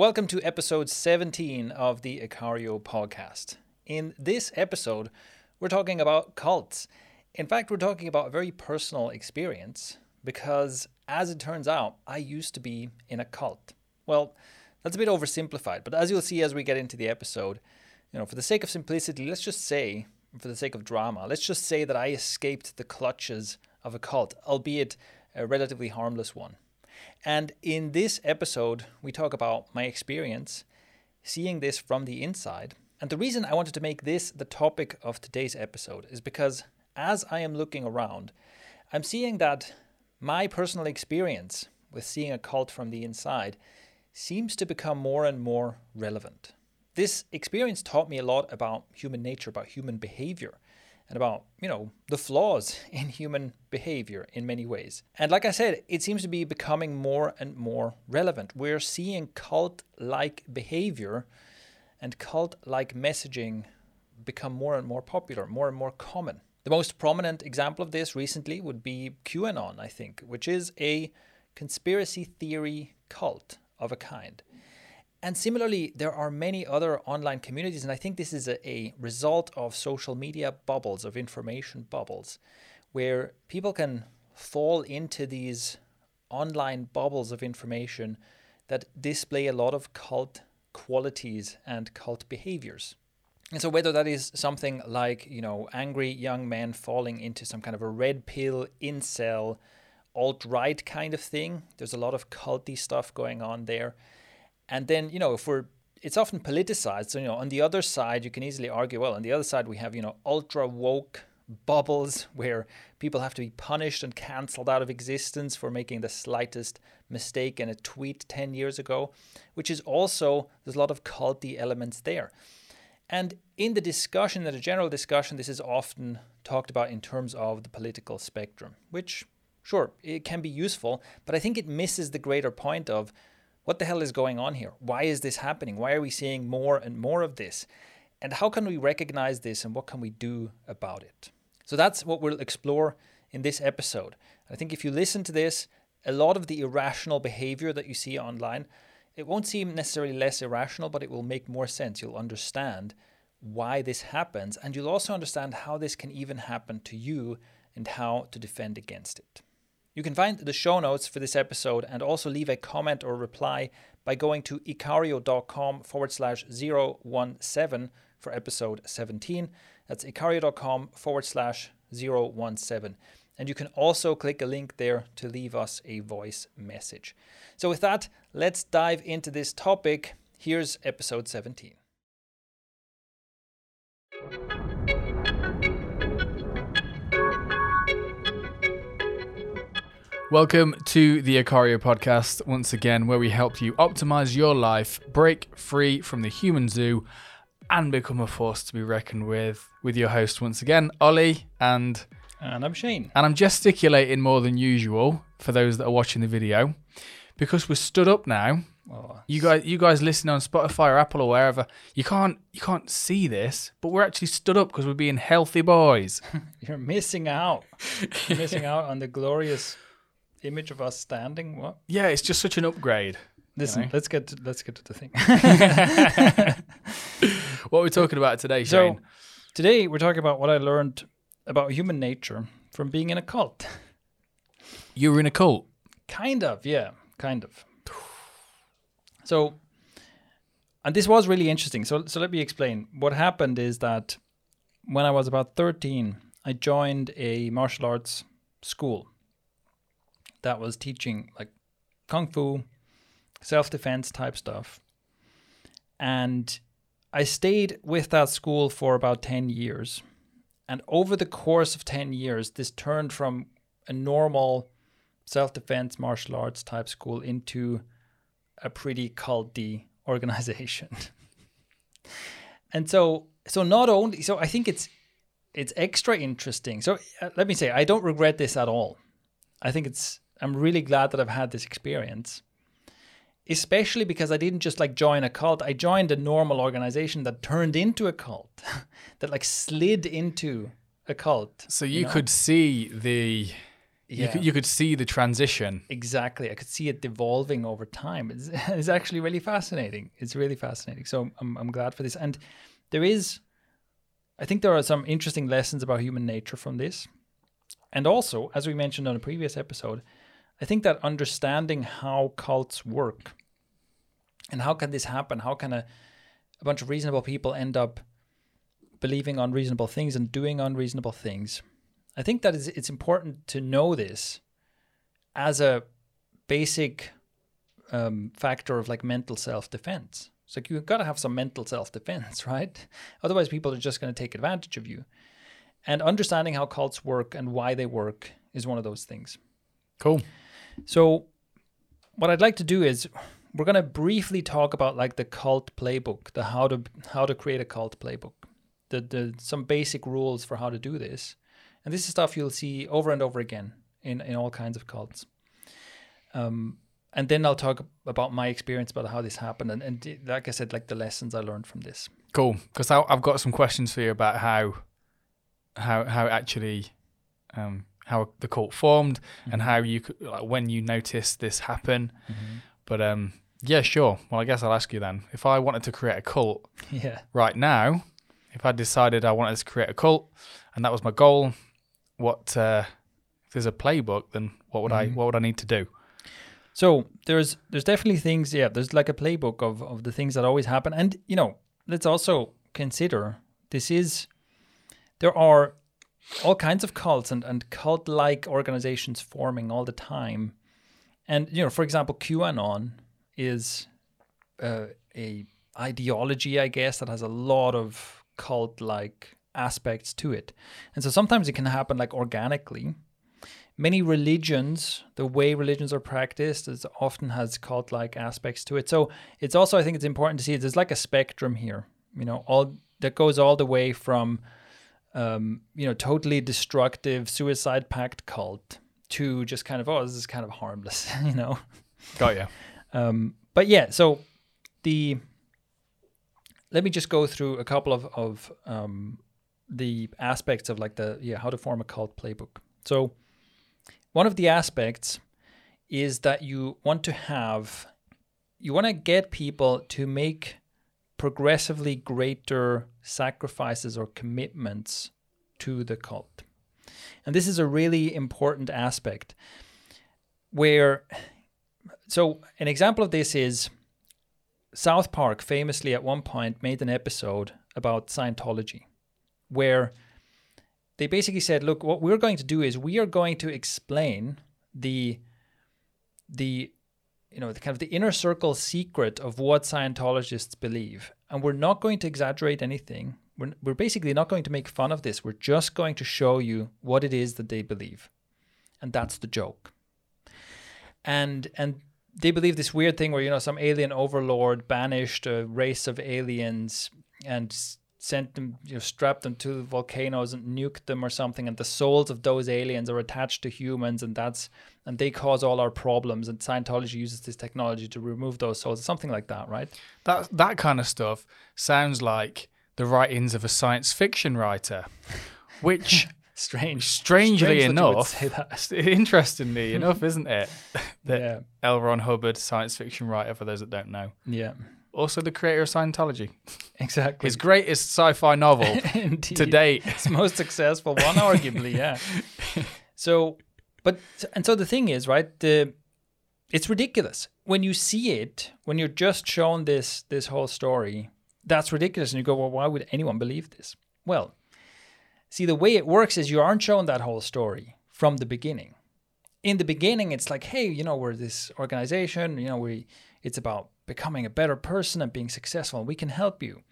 Welcome to episode 17 of the Ikario podcast. In this episode, we're talking about cults. In fact, we're talking about a very personal experience because, as it turns out, I used to be in a cult. Well, that's a bit oversimplified, but as you'll see as we get into the episode, you know, for the sake of simplicity, let's just say, for the sake of drama, let's just say that I escaped the clutches of a cult, albeit a relatively harmless one. And in this episode, we talk about my experience seeing this from the inside. And the reason I wanted to make this the topic of today's episode is because as I am looking around, I'm seeing that my personal experience with seeing a cult from the inside seems to become more and more relevant. This experience taught me a lot about human nature, about human behavior and about, you know, the flaws in human behavior in many ways. And like I said, it seems to be becoming more and more relevant. We're seeing cult like behavior and cult like messaging become more and more popular, more and more common. The most prominent example of this recently would be QAnon, I think, which is a conspiracy theory cult of a kind. And similarly, there are many other online communities, and I think this is a, a, result of social media bubbles, of information bubbles, where people can fall into these online bubbles of information that display a lot of cult qualities and cult behaviors. And so, whether that is something like, you know, angry young men falling into some kind of a red pill incel alt right kind of thing, there's a lot of culty stuff going on there and then, you know, if we're it's often politicized. So, you know, on the other side, you can easily argue, well, on the other side, we have, you know, ultra woke bubbles where people have to be punished and cancelled out of existence for making the slightest mistake in a tweet 10 years ago, which is also, there's a lot of culty elements there. And in the discussion, in the general discussion, this is often talked about in terms of the political spectrum, which, sure, it can be useful, but I think it misses the greater point of what the hell is going on here? Why is this happening? Why are we seeing more and more of this? And how can we recognize this and what can we do about it? So that's what we'll explore in this episode. I think if you listen to this, a lot of the irrational behavior that you see online, it won't seem necessarily less irrational, but it will make more sense. You'll understand why this happens, and you'll also understand how this can even happen to you and how to defend against it. You can find the show notes for this episode and also leave a comment or reply by going to ikario.com forward slash 017 for episode 17. That's ikario.com forward slash 017. And you can also click a link there to leave us a voice message. So, with that, let's dive into this topic. Here's episode 17. Welcome to the Ikario podcast, once again, where we help you optimize your life, break free from the human zoo, and become a force to be reckoned with. With your host, once again, Ollie, and and I'm Shane. And I'm gesticulating more than usual for those that are watching the video because we're stood up now. Oh, you guys, you guys listening on Spotify or Apple or wherever, you can't you can't see this, but we're actually stood up because we're being healthy boys. You're missing out. You're missing out on the glorious image of us standing. What? Yeah, it's just such an upgrade. Listen, you know? let's get to, let's get to the thing. what we're we talking about today, Shane? So, today we're talking about what I learned about human nature from being in a cult. You were in a cult? Kind of, yeah, kind of. So, and this was really interesting. So, so let me explain. What happened is that when I was about 13, I joined a martial arts school that was teaching like kung fu, self defense type stuff. And I stayed with that school for about 10 years. And over the course of 10 years, this turned from a normal self defense martial arts type school into a pretty culty organization. and so so not only so I think it's it's extra interesting. So uh, let me say I don't regret this at all. I think it's I'm really glad that I've had this experience. Especially because I didn't just like join a cult. I joined a normal organization that turned into a cult, that like slid into a cult. So you, you know? could see the You could you could see the transition. Exactly. I could see it devolving over time. It's, it's actually really fascinating. It's really fascinating. So I'm I'm glad for this. And there is I think there are some interesting lessons about human nature from this. And also, as we mentioned on a previous episode, I think that understanding how cults work and how can this happen? How can a, a bunch of reasonable people end up believing unreasonable things and doing unreasonable things? I think that it's important to know this as a basic um, factor of like mental self defense. It's like you've got to have some mental self defense, right? Otherwise, people are just going to take advantage of you. And understanding how cults work and why they work is one of those things. Cool. So, what I'd like to do is we're going to briefly talk about like the cult playbook, the how to how to create a cult playbook, the the some basic rules for how to do this, and this is stuff you'll see over and over again in in all kinds of cults. Um, and then I'll talk about my experience about how this happened, and, and like I said, like the lessons I learned from this. Cool, because I've got some questions for you about how how how actually um, how the cult formed mm-hmm. and how you could like when you noticed this happen. Mm-hmm. But um, yeah, sure. Well, I guess I'll ask you then. If I wanted to create a cult, yeah, right now, if I decided I wanted to create a cult and that was my goal, what uh, if there's a playbook? Then what would mm-hmm. I what would I need to do? So there's there's definitely things. Yeah, there's like a playbook of of the things that always happen, and you know, let's also consider this is there are all kinds of cults and, and cult like organizations forming all the time. And, you know, for example, QAnon is uh, a ideology, I guess, that has a lot of cult like aspects to it. And so sometimes it can happen like organically. Many religions, the way religions are practiced, is often has cult like aspects to it. So it's also, I think it's important to see there's like a spectrum here, you know, all that goes all the way from um, you know, totally destructive suicide pact cult to just kind of, oh, this is kind of harmless, you know? Got you. Um, but yeah, so the, let me just go through a couple of, of um, the aspects of like the, yeah, how to form a cult playbook. So one of the aspects is that you want to have, you want to get people to make progressively greater sacrifices or commitments to the cult. And this is a really important aspect where, so an example of this is South Park famously at one point made an episode about Scientology where they basically said, look, what we're going to do is we are going to explain the the you know, the kind of the inner circle secret of what Scientologists believe. And we're not going to exaggerate anything. We're, we're basically not going to make fun of this. We're just going to show you what it is that they believe. And that's the joke. And and they believe this weird thing where, you know, some alien overlord banished a race of aliens and sent them, you know, strapped them to volcanoes and nuked them or something, and the souls of those aliens are attached to humans, and that's and they cause all our problems. And Scientology uses this technology to remove those souls, something like that, right? That that kind of stuff sounds like the writings of a science fiction writer, which. Strange. Strangely Strange enough, interestingly enough, isn't it? that yeah. L. Ron Hubbard, science fiction writer, for those that don't know. Yeah also the creator of Scientology. Exactly. His greatest sci-fi novel to date. Its most successful one, arguably, yeah. So, but and so the thing is, right? The it's ridiculous when you see it when you're just shown this this whole story. That's ridiculous, and you go, well, why would anyone believe this? Well, see, the way it works is you aren't shown that whole story from the beginning. In the beginning, it's like, hey, you know, we're this organization. You know, we it's about becoming a better person and being successful. We can help you.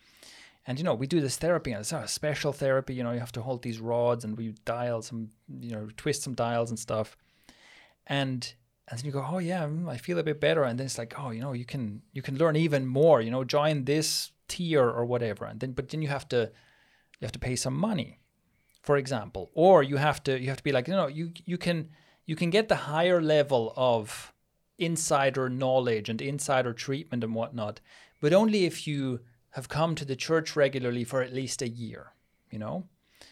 And you know, we do this therapy, and it's a special therapy. You know, you have to hold these rods, and we dial some, you know, twist some dials and stuff. And and then you go, oh yeah, mm, I feel a bit better. And then it's like, oh, you know, you can you can learn even more. You know, join this tier or whatever. And then, but then you have to you have to pay some money, for example, or you have to you have to be like, you know, you you can you can get the higher level of insider knowledge and insider treatment and whatnot, but only if you have come to the church regularly for at least a year, you know?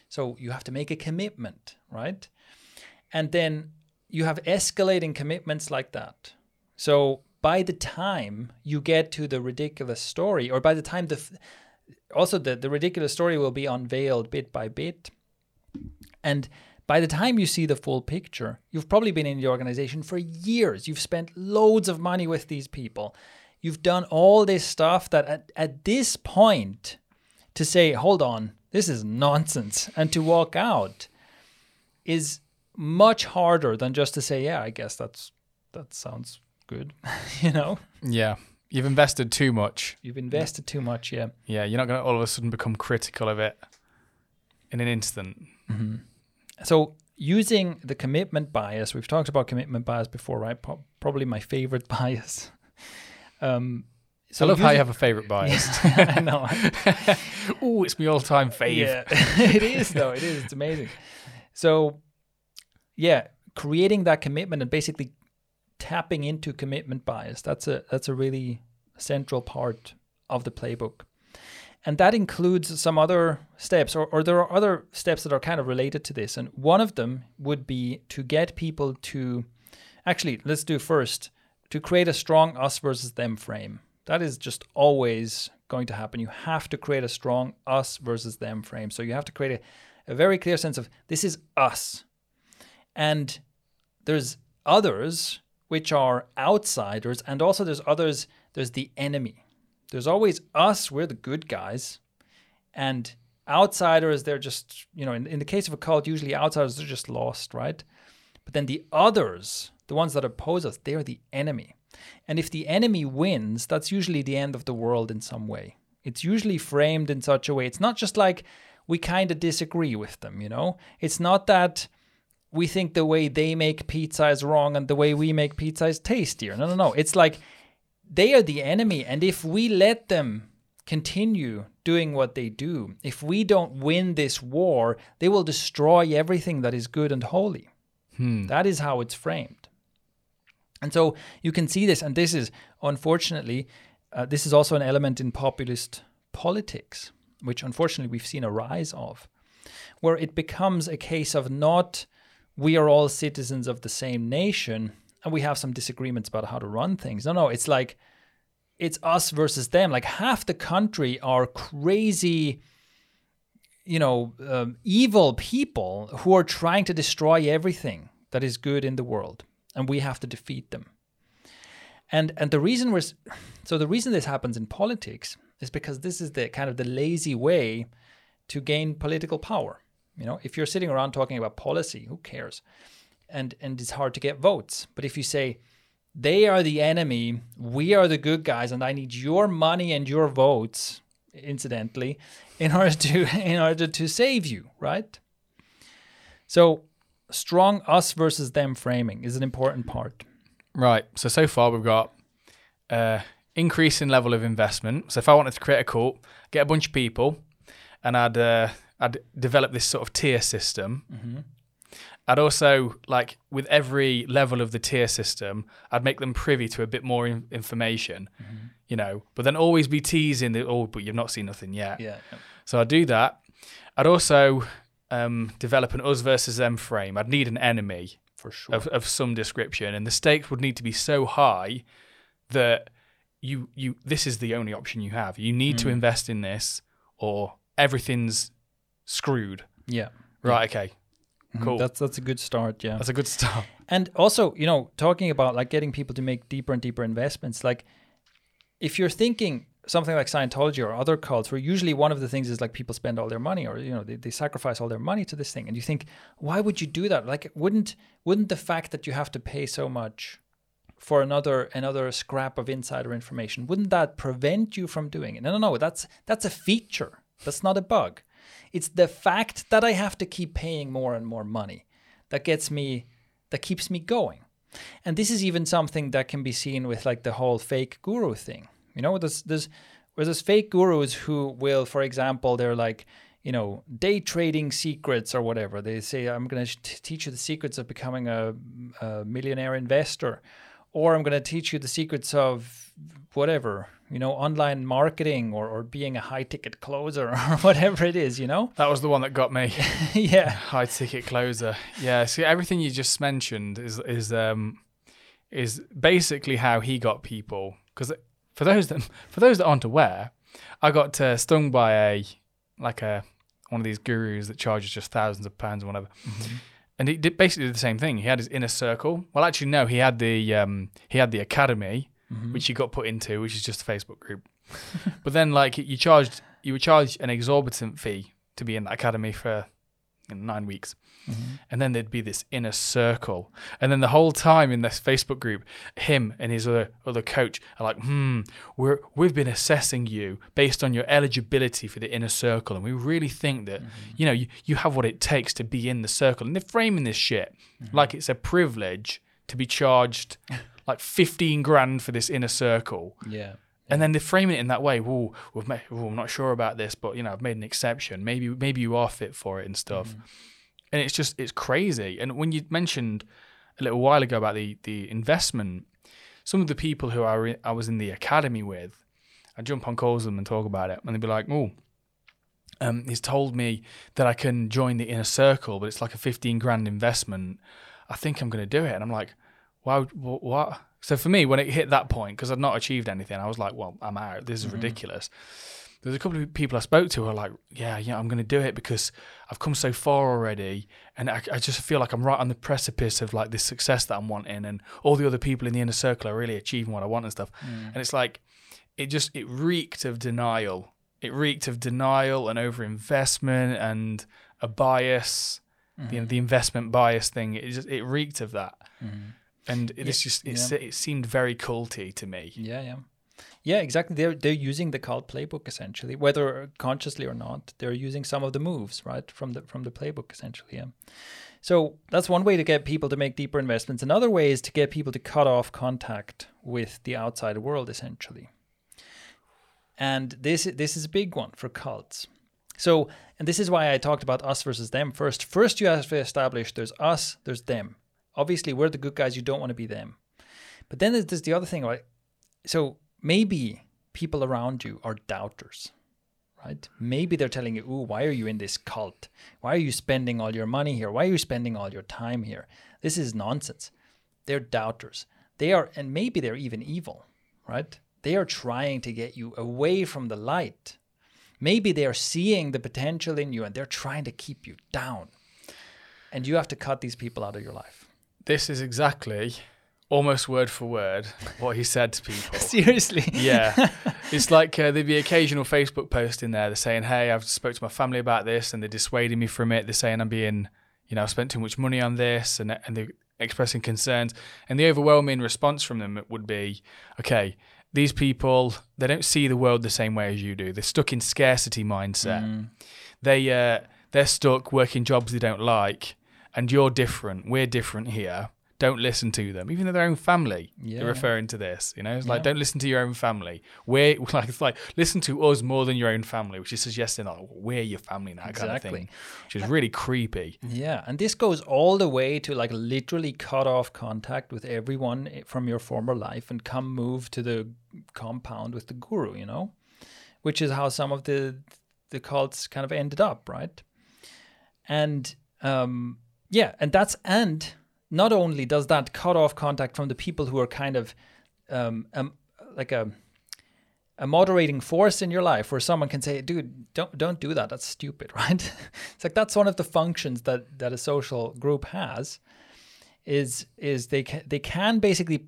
So you have to make a commitment, right? And then you have escalating commitments like that. So by the time you get to the ridiculous story, or by the time the also the, the ridiculous story will be unveiled bit by bit. And by the time you see the full picture, you've probably been in the organization for years. You've spent loads of money with these people. You've done all this stuff that at, at this point, to say, hold on, this is nonsense, and to walk out is much harder than just to say, yeah, I guess that's that sounds good, you know? Yeah. You've invested too much. You've invested too much, yeah. Yeah, you're not going to all of a sudden become critical of it in an instant. Mm-hmm. So, using the commitment bias, we've talked about commitment bias before, right? Probably my favorite bias. Um, so I love how you have a favorite bias. I know. oh, it's my all-time fave. Yeah, it is though. It is. It's amazing. So, yeah, creating that commitment and basically tapping into commitment bias. That's a that's a really central part of the playbook. And that includes some other steps, or, or there are other steps that are kind of related to this. And one of them would be to get people to actually, let's do first, to create a strong us versus them frame. That is just always going to happen. You have to create a strong us versus them frame. So you have to create a, a very clear sense of this is us. And there's others which are outsiders, and also there's others, there's the enemy. There's always us, we're the good guys, and outsiders, they're just, you know, in, in the case of a cult, usually outsiders are just lost, right? But then the others, the ones that oppose us, they're the enemy. And if the enemy wins, that's usually the end of the world in some way. It's usually framed in such a way. It's not just like we kind of disagree with them, you know? It's not that we think the way they make pizza is wrong and the way we make pizza is tastier. No, no, no. It's like they are the enemy. And if we let them continue doing what they do, if we don't win this war, they will destroy everything that is good and holy. Hmm. That is how it's framed. And so you can see this, and this is unfortunately, uh, this is also an element in populist politics, which unfortunately we've seen a rise of, where it becomes a case of not we are all citizens of the same nation and we have some disagreements about how to run things. No, no, it's like it's us versus them. Like half the country are crazy, you know, um, evil people who are trying to destroy everything that is good in the world, and we have to defeat them. And and the reason we're so the reason this happens in politics is because this is the kind of the lazy way to gain political power. You know, if you're sitting around talking about policy, who cares? And and it's hard to get votes. But if you say they are the enemy, we are the good guys, and I need your money and your votes, incidentally, in order to in order to save you, right? So strong us versus them framing is an important part. Right. So so far we've got uh, increase in level of investment. So if I wanted to create a cult, get a bunch of people, and I'd uh, I'd develop this sort of tier system. Mm-hmm. I'd also like with every level of the tier system, I'd make them privy to a bit more in- information, Mm-hmm. you know, but then always be teasing the oh, but you've not seen nothing yet. Yeah. So I'd do that. I'd also um, develop an us versus them frame. I'd need an enemy For sure. of, of some description, and the stakes would need to be so high that you you this is the only option you have. You need to Mm. invest in this, or everything's screwed. yeah. Right? Okay, Mhm. Cool. That's that's a good start. Yeah. that's a good start. And also, you know, talking about like getting people to make deeper and deeper investments, like if you're thinking something like Scientology or other cults, where usually one of the things is like people spend all their money or you know they, they sacrifice all their money to this thing, and you think, why would you do that? Like, wouldn't wouldn't the fact that you have to pay so much for another another scrap of insider information, wouldn't that prevent you from doing it? No, no, no. That's that's a feature. That's not a bug. It's the fact that I have to keep paying more and more money that gets me that keeps me going. And this is even something that can be seen with like the whole fake guru thing. You know, there's there's where there's fake gurus who will, for example, they're like, you know, day trading secrets or whatever. They say, I'm going to teach you the secrets of becoming a, a millionaire investor. or I'm going to teach you the secrets of whatever, you know, online marketing or, or being a high ticket closer or whatever it is, you know? That was the one that got me. yeah. High ticket closer. Yeah. See, everything you just mentioned is is um is basically how he got people. Because for those that for those that aren't aware, I got uh, stung by a like a one of these gurus that charges just thousands of pounds or whatever. Mm-hmm and he did basically the same thing. He had his inner circle. Well, actually, no, he had the um, he had the academy, mm-hmm. which he got put into, which is just a Facebook group. but then, like, you charged you were charged an exorbitant fee to be in that academy for nine weeks. Mm-hmm. And then there'd be this inner circle. And then the whole time in this Facebook group, him and his other other coach are like, hmm, we're we've been assessing you based on your eligibility for the inner circle. And we really think that, mm-hmm. you know, you, you have what it takes to be in the circle. And they're framing this shit mm-hmm. like it's a privilege to be charged like 15 grand for this inner circle. Yeah. And then they're framing it in that way. Well, we've made, well, I'm not sure about this, but you know, I've made an exception. Maybe, maybe you are fit for it and stuff. Mm. And it's just, it's crazy. And when you mentioned a little while ago about the the investment, some of the people who I re- I was in the academy with, I jump on calls with them and talk about it, and they'd be like, "Oh, um, he's told me that I can join the inner circle, but it's like a 15 grand investment. I think I'm going to do it." And I'm like, "Why? What?" So for me, when it hit that point, because I'd not achieved anything, I was like, well, I'm out. This is mm-hmm. ridiculous. There's a couple of people I spoke to who are like, yeah, yeah, I'm going to do it because I've come so far already, and I, I, just feel like I'm right on the precipice of like this success that I'm wanting, and all the other people in the inner circle are really achieving what I want and stuff. Mm. And it's like, it just it reeked of denial. It reeked of denial and overinvestment and a bias, mm. the, the investment bias thing. It just it reeked of that. Mm and it yeah, just it's, yeah. it seemed very culty to me. Yeah, yeah, yeah. Exactly. They're they're using the cult playbook essentially, whether consciously or not. They're using some of the moves right from the from the playbook essentially. Yeah. So that's one way to get people to make deeper investments. Another way is to get people to cut off contact with the outside world essentially. And this this is a big one for cults. So, and this is why I talked about us versus them first. First, you have to establish there's us, there's them Obviously, we're the good guys. You don't want to be them. But then there's, there's the other thing, right? So maybe people around you are doubters, right? Maybe they're telling you, "Ooh, why are you in this cult? Why are you spending all your money here? Why are you spending all your time here? This is nonsense." They're doubters. They are, and maybe they're even evil, right? They are trying to get you away from the light. Maybe they are seeing the potential in you and they're trying to keep you down. And you have to cut these people out of your life. This is exactly almost word for word what he said to people. Seriously? Yeah. it's like uh, there'd be occasional Facebook post in there. They're saying, "Hey, I've spoke to my family about this, and they're dissuading me from it. They're saying I'm being, you know, I spent too much money on this, and and they're expressing concerns. And the overwhelming response from them would be, okay." These people, they don't see the world the same way as you do. They're stuck in scarcity mindset. Mm. They uh, they're stuck working jobs they don't like, and you're different. We're different here. Don't listen to them, even though their own family. Yeah. They're referring to this. You know, it's yeah. like don't listen to your own family. We're like it's like listen to us more than your own family, which is suggesting like we're your family now, exactly. kind of thing, which is really creepy. Yeah, and this goes all the way to like literally cut off contact with everyone from your former life and come move to the compound with the guru. You know, which is how some of the the cults kind of ended up, right? And um, yeah, and that's and not only does that cut off contact from the people who are kind of um, um, like a a moderating force in your life where someone can say dude don't don't do that. That's stupid right? It's like that's one of the functions that that a social group has is is they can they can basically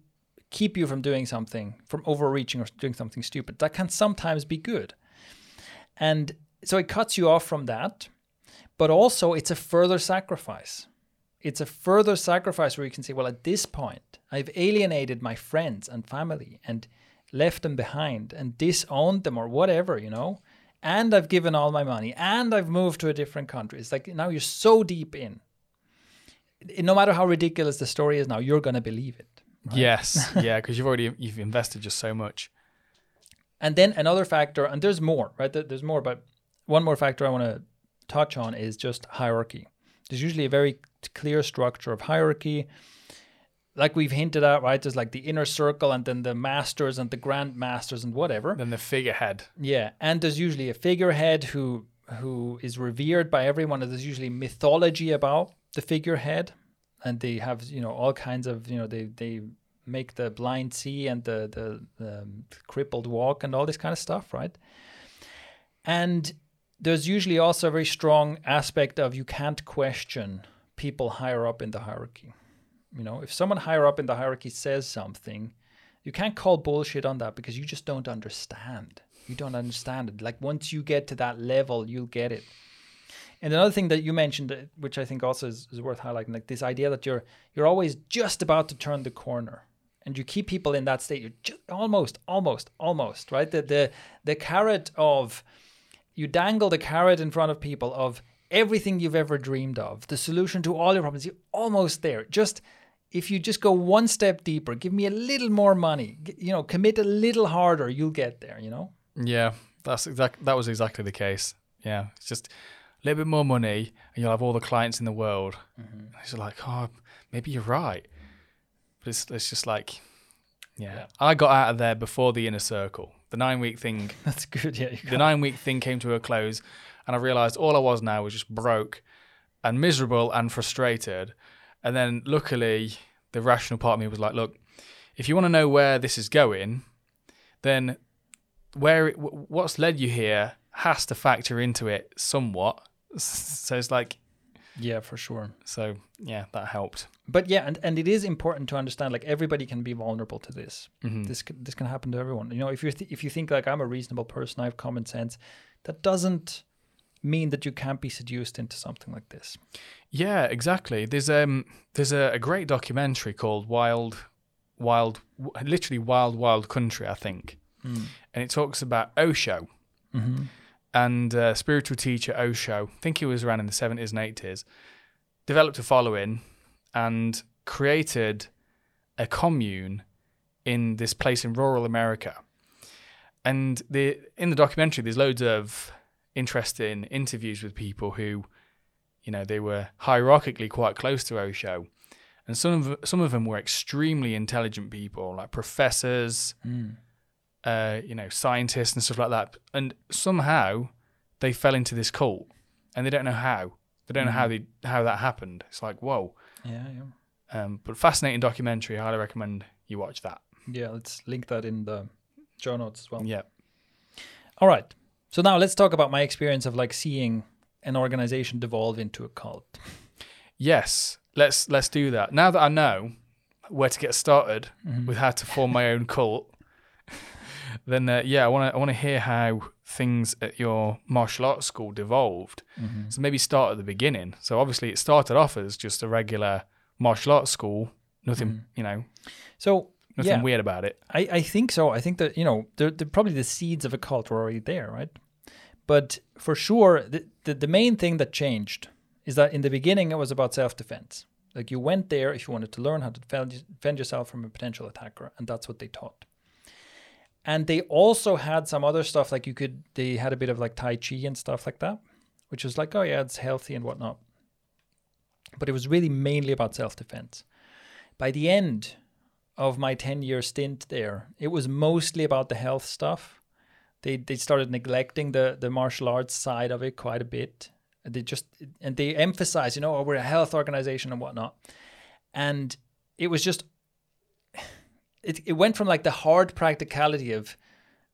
keep you from doing something from overreaching or doing something stupid. That can sometimes be good. And so it cuts you off from that but also it's a further sacrifice. It's a further sacrifice where you can say, well, at this point, I've alienated my friends and family and left them behind and disowned them or whatever, you know, and I've given all my money and I've moved to a different country. It's like now you're so deep in. No matter how ridiculous the story is now, you're going to believe it. Right? Yes, yeah, because you've already you've invested just so much. And then another factor, and there's more, right? There's more, but one more factor I want to touch on is just hierarchy. There's usually a very clear structure of hierarchy. like we've hinted at, right? There's like the inner circle and then the masters and the grand masters and whatever. Then the figurehead. Yeah, and there's usually a figurehead who who is revered by everyone. And there's usually mythology about the figurehead, and they have you know all kinds of you know they they make the blind see and the the, the crippled walk and all this kind of stuff, right? And there's usually also a very strong aspect of you can't question people higher up in the hierarchy. You know, if someone higher up in the hierarchy says something, you can't call bullshit on that because you just don't understand. You don't understand it. Like once you get to that level, you'll get it. And another thing that you mentioned, uh, which I think also is, is worth highlighting, like this idea that you're you're always just about to turn the corner, and you keep people in that state. You're just almost, almost, almost right. The the the carrot of you dangle the carrot in front of people of everything you've ever dreamed of, the solution to all your problems. You're almost there. Just if you just go one step deeper, give me a little more money, you know, commit a little harder, you'll get there. You know. Yeah, that's exact. That was exactly the case. Yeah, it's just a little bit more money, and you'll have all the clients in the world. Mm-hmm. It's like, oh, maybe you're right, but it's it's just like, yeah. yeah. I got out of there before the inner circle. The nine week thing. That's good. Yeah. The nine week thing came to a close, and I realized all I was now was just broke, and miserable and frustrated. And then luckily, the rational part of me was like, look, if you want to know where this is going, then where it, what's led you here has to factor into it somewhat. So it's like, yeah, for sure. So yeah, that helped. But yeah, and, and it is important to understand like everybody can be vulnerable to this. Mm-hmm. This this can happen to everyone. You know, if you th- if you think like I'm a reasonable person, I have common sense, that doesn't mean that you can't be seduced into something like this. Yeah, exactly. There's um there's a, a great documentary called Wild Wild literally Wild Wild Country, I think. Mm and it talks about Osho. Mm-hmm. And uh, spiritual teacher Osho, I think he was around in the 70s and 80s, developed a following and created a commune in this place in rural America. And the in the documentary, there's loads of interesting interviews with people who, you know, they were hierarchically quite close to Osho, and some of some of them were extremely intelligent people, like professors, mm uh, you know, scientists and stuff like that. And somehow they fell into this cult, and they don't know how. They don't mm-hmm. know how mm-hmm. they how that happened. It's like whoa. Yeah, yeah. Um, but fascinating documentary. I highly recommend you watch that. Yeah, let's link that in the show notes as well. Yeah. All right. So now let's talk about my experience of like seeing an organization devolve into a cult. Yes, let's let's do that. Now that I know where to get started mm-hmm. with how to form my own cult, then uh, yeah, I want to I want to hear how things at your martial arts school devolved. Mm-hmm. So maybe start at the beginning. So obviously it started off as just a regular martial arts school, nothing, mm-hmm. you know. So nothing yeah, weird about it. I, I think so. I think that you know, the, the probably the seeds of a cult were already there, right? But for sure, the, the, the main thing that changed is that in the beginning it was about self defense. Like you went there if you wanted to learn how to defend, defend yourself from a potential attacker, and that's what they taught and they also had some other stuff like you could they had a bit of like tai chi and stuff like that which was like oh yeah it's healthy and whatnot but it was really mainly about self-defense by the end of my 10 year stint there it was mostly about the health stuff they they started neglecting the the martial arts side of it quite a bit they just and they emphasize you know oh, we're a health organization and whatnot and it was just it, it went from like the hard practicality of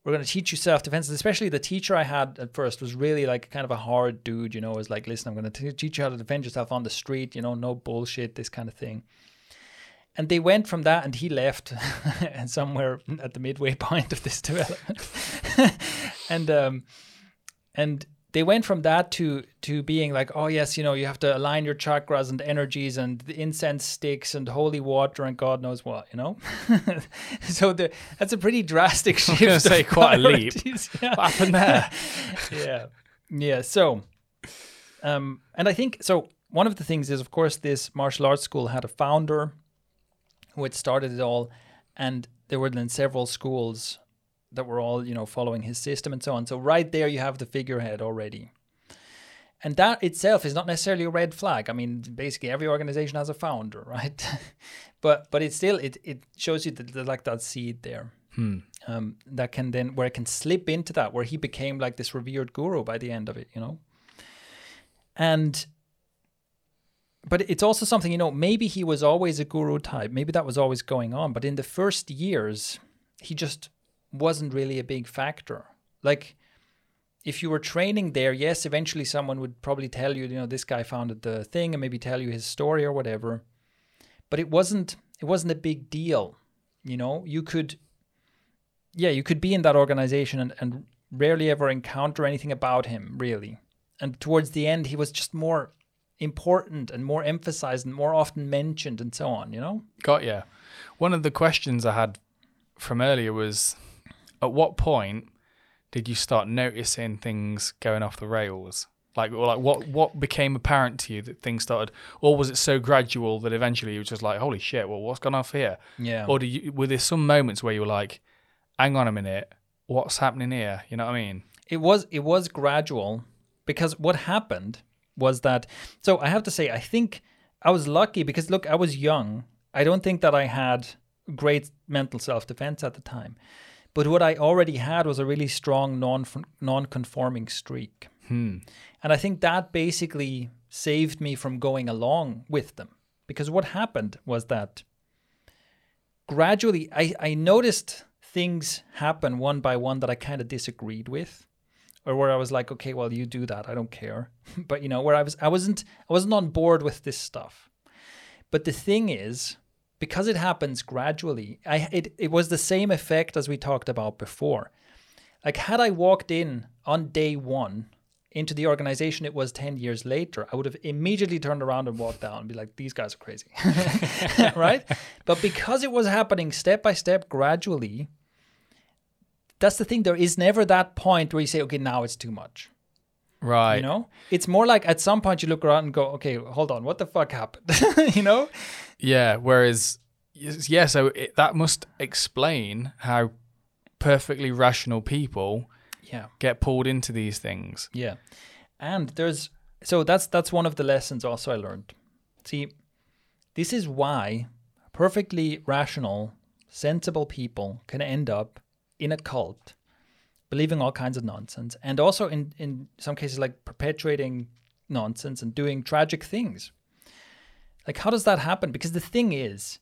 we're going to teach you self defense. Especially the teacher I had at first was really like kind of a hard dude, you know, was like, listen, I'm going to teach you how to defend yourself on the street, you know, no bullshit, this kind of thing. And they went from that, and he left, somewhere at the midway point of this development, and um, and they went from that to to being like, oh yes, you know, you have to align your chakras and energies and the incense sticks and holy water and God knows what, you know. so the, that's a pretty drastic shift. I was say quite a leap. Yeah. What happened there? yeah, yeah. So, um, and I think so. One of the things is, of course, this martial arts school had a founder who had started it all, and there were then several schools that were all you know following his system and so on. So right there you have the figurehead already. and that itself is not necessarily a red flag. I mean, basically every organization has a founder, right? but but it still it it shows you that like that seed there. Hmm. Um, that can then where it can slip into that where he became like this revered guru by the end of it, you know. And but it's also something you know maybe he was always a guru type maybe that was always going on but in the first years he just wasn't really a big factor. Like if you were training there yes eventually someone would probably tell you you know this guy founded the thing and maybe tell you his story or whatever but it wasn't it wasn't a big deal you know? You could yeah you could be in that organization and, and rarely ever encounter anything about him really and towards the end he was just more important and more emphasized and more often mentioned and so on, you know? Got you. One of the questions I had from earlier was at what point did you start noticing things going off the rails? Like, like what what became apparent to you that things started, or was it so gradual that eventually you were just like, "Holy shit! Well, what's gone off here?" Yeah. Or do you, were there some moments where you were like, "Hang on a minute, what's happening here?" You know what I mean? It was it was gradual because what happened was that so I have to say I think I was lucky because look I was young. I don't think that I had great mental self-defense at the time. But what I already had was a really strong non non-conforming streak. Hmm. And I think that basically saved me from going along with them. Because what happened was that gradually I, I noticed things happen one by one that I kind of disagreed with or where I was like, okay, well, you do that, I don't care. but you know, where I was, I wasn't, I wasn't on board with this stuff. But the thing is, because it happens gradually, I it it was the same effect as we talked about before. Like had I walked in on day one into the organization it was 10 years later, I would have immediately turned around and walked down and be like, these guys are crazy. right? But because it was happening step by step gradually, that's the thing. There is never that point where you say, okay, now it's too much. Right. You know, it's more like at some point you look around and go, okay, hold on, what the fuck happened? you know? Yeah. Whereas, yeah, so it, that must explain how perfectly rational people yeah get pulled into these things. Yeah. And there's, so that's, that's one of the lessons also I learned. See, this is why perfectly rational, sensible people can end up in a cult, believing all kinds of nonsense, and also in, in some cases like perpetuating nonsense and doing tragic things. Like, how does that happen? Because the thing is,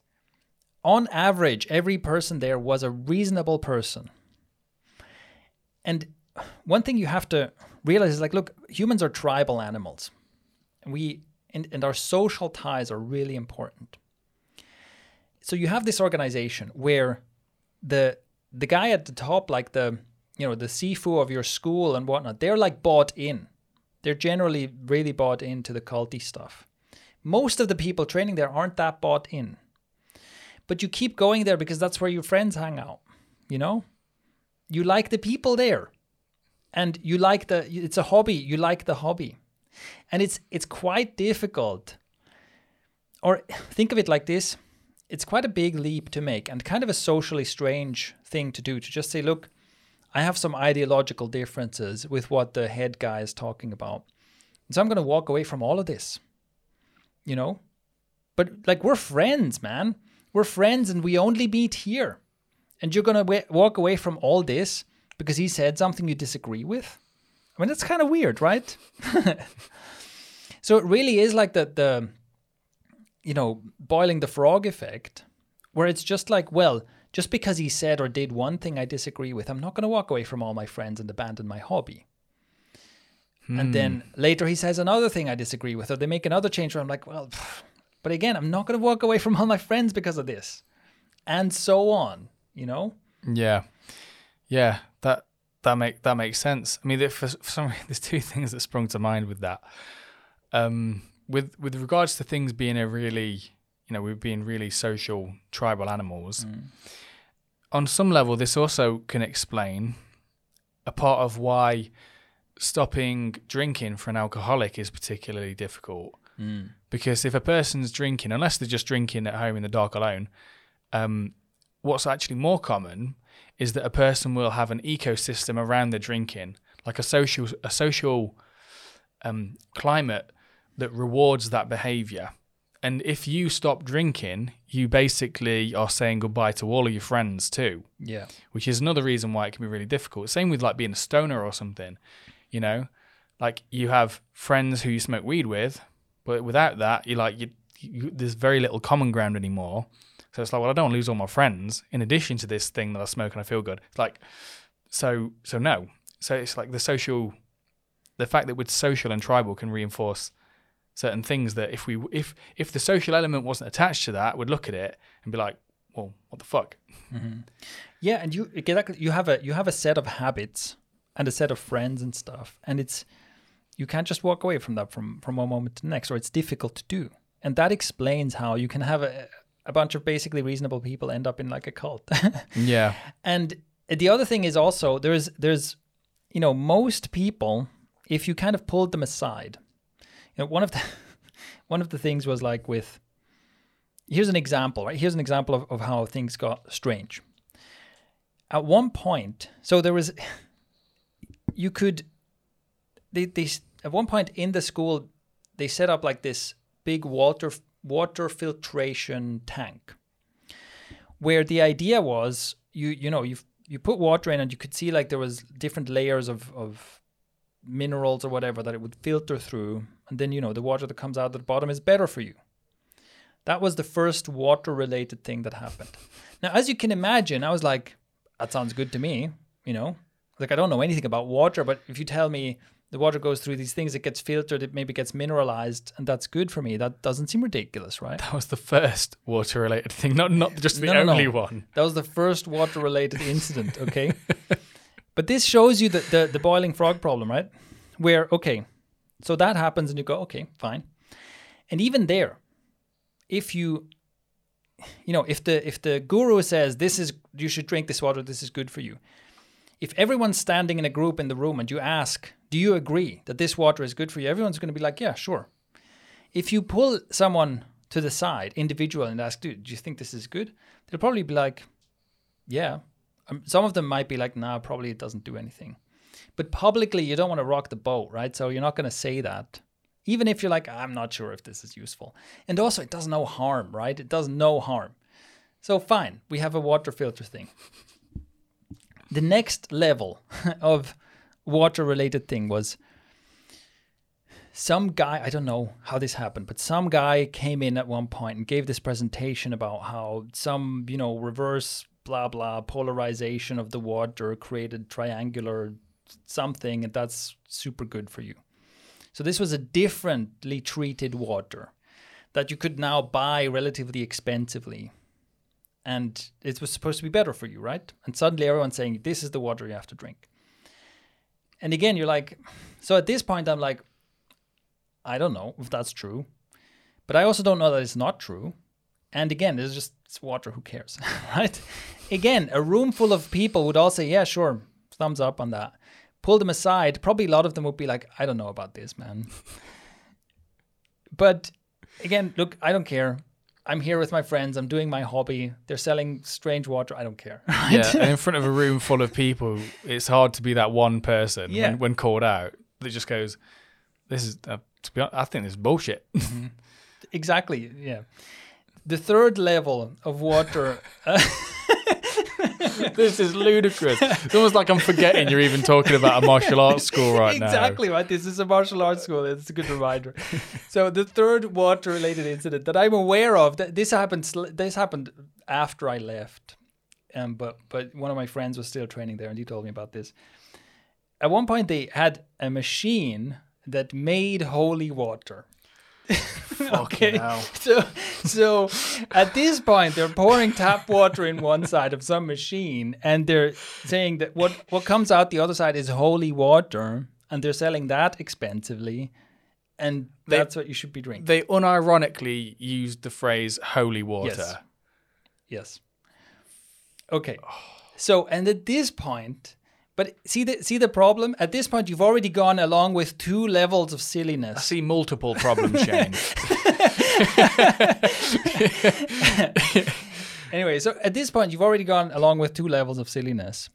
on average, every person there was a reasonable person. And one thing you have to realize is like, look, humans are tribal animals. We and, and our social ties are really important. So you have this organization where the the guy at the top, like the you know the sifu of your school and whatnot, they're like bought in. They're generally really bought into the culty stuff. Most of the people training there aren't that bought in. But you keep going there because that's where your friends hang out. You know, you like the people there, and you like the. It's a hobby. You like the hobby, and it's it's quite difficult. Or think of it like this: it's quite a big leap to make and kind of a socially strange thing to do to just say, look, I have some ideological differences with what the head guy is talking about. And so I'm going to walk away from all of this, you know? But like, we're friends, man. We're friends and we only meet here. And you're going to walk away from all this because he said something you disagree with? I mean, that's kind of weird, right? so it really is like the, the, you know, boiling the frog effect, where it's just like, well, just because he said or did one thing I disagree with, I'm not going to walk away from all my friends and abandon my hobby. Hmm. And then later he says another thing I disagree with, or they make another change where I'm like, well, but again, I'm not going to walk away from all my friends because of this, and so on. You know? Yeah, yeah. That that make that makes sense. I mean, for, for some reason, there's two things that sprung to mind with that. Um, with with regards to things being a really, you know, we're being really social tribal animals. Mm. On some level, this also can explain a part of why stopping drinking for an alcoholic is particularly difficult. Mm. Because if a person's drinking, unless they're just drinking at home in the dark alone, um, what's actually more common is that a person will have an ecosystem around the drinking, like a social a social um, climate that rewards that behavior. And if you stop drinking, you basically are saying goodbye to all of your friends too, Yeah. which is another reason why it can be really difficult. Same with like being a stoner or something, you know, like you have friends who you smoke weed with, but without that, you like you, you there's very little common ground anymore. So it's like, well, I don't want to lose all my friends. In addition to this thing that I smoke and I feel good, it's like, so so no. So it's like the social, the fact that we're social and tribal can reinforce certain things that if we if if the social element wasn't attached to that, we'd look at it and be like, well, what the fuck? Mm-hmm. Yeah, and you exactly you have a you have a set of habits and a set of friends and stuff, and it's you can't just walk away from that from from one moment to the next, or it's difficult to do, and that explains how you can have a a bunch of basically reasonable people end up in like a cult. Yeah, and the other thing is also there's there's you know most people if you kind of pulled them aside you know one of the one of the things was like with here's an example right? Here's an example of, of how things got strange. At one point so there was you could they, they at one point in the school they set up like this big water water filtration tank where the idea was you you know you you put water in and you could see like there was different layers of of minerals or whatever that it would filter through and then you know the water that comes out at the bottom is better for you that was the first water related thing that happened now as you can imagine i was like that sounds good to me you know like i don't know anything about water but if you tell me the water goes through these things it gets filtered it maybe gets mineralized and that's good for me that doesn't seem ridiculous right that was the first water related thing, not not just the No, no, no. only one. That was the first water related incident, okay? but this shows you the, the, the boiling frog problem, right? Where, okay, so that happens and you go, okay, fine. And even there, if you you know, if the if the guru says this is you should drink this water, this is good for you. If everyone's standing in a group in the room and you ask, do you agree that this water is good for you? Everyone's going to be like, yeah, sure. If you pull someone to the side, individual, and ask, dude, do you think this is good? They'll probably be like, yeah. Um, some of them might be like, nah, probably it doesn't do anything. But publicly, you don't want to rock the boat, right? So you're not going to say that. Even if you're like, I'm not sure if this is useful. And also, it does no harm, right? It does no harm. So fine, we have a water filter thing. The next level of water related thing was some guy, I don't know how this happened, but some guy came in at one point and gave this presentation about how some, you know, reverse blah blah polarization of the water created triangular something and that's super good for you. So this was a differently treated water that you could now buy relatively expensively. And it was supposed to be better for you, right? And suddenly everyone's saying this is the water you have to drink. And again, you're like, so at this point, I'm like, I don't know if that's true, but I also don't know that it's not true. And again, it's just it's water. Who cares, right? Again, a room full of people would all say, "Yeah, sure, thumbs up on that." Pull them aside. Probably a lot of them would be like, "I don't know about this, man." but again, look, I don't care. I'm here with my friends. I'm doing my hobby. They're selling strange water. I don't care. right? Yeah, in front of a room full of people, it's hard to be that one person Yeah. when, when called out that just goes, "This is." Uh, to be honest, I think this is bullshit. exactly. Yeah. The third level of water. uh, this is ludicrous. It's almost like I'm forgetting you're even talking about a martial arts school right now. exactly right. This is a martial arts school. It's a good reminder. so the third water-related incident that I'm aware of, that this happened. This happened after I left, um, but but one of my friends was still training there, and he told me about this. At one point, they had a machine that made holy water. Hell. So, so at this point, they're pouring tap water in one side of some machine, and they're saying that what what comes out the other side is holy water, and they're selling that expensively, and They- that's what you should be drinking. They unironically used the phrase "holy water." Yes. Yes. Okay. So, and at this point, but see the see the problem. At this point, you've already gone along with two levels of I silliness. see multiple problems, Shane. Anyway, so at this point, you've already gone along with two levels of silliness.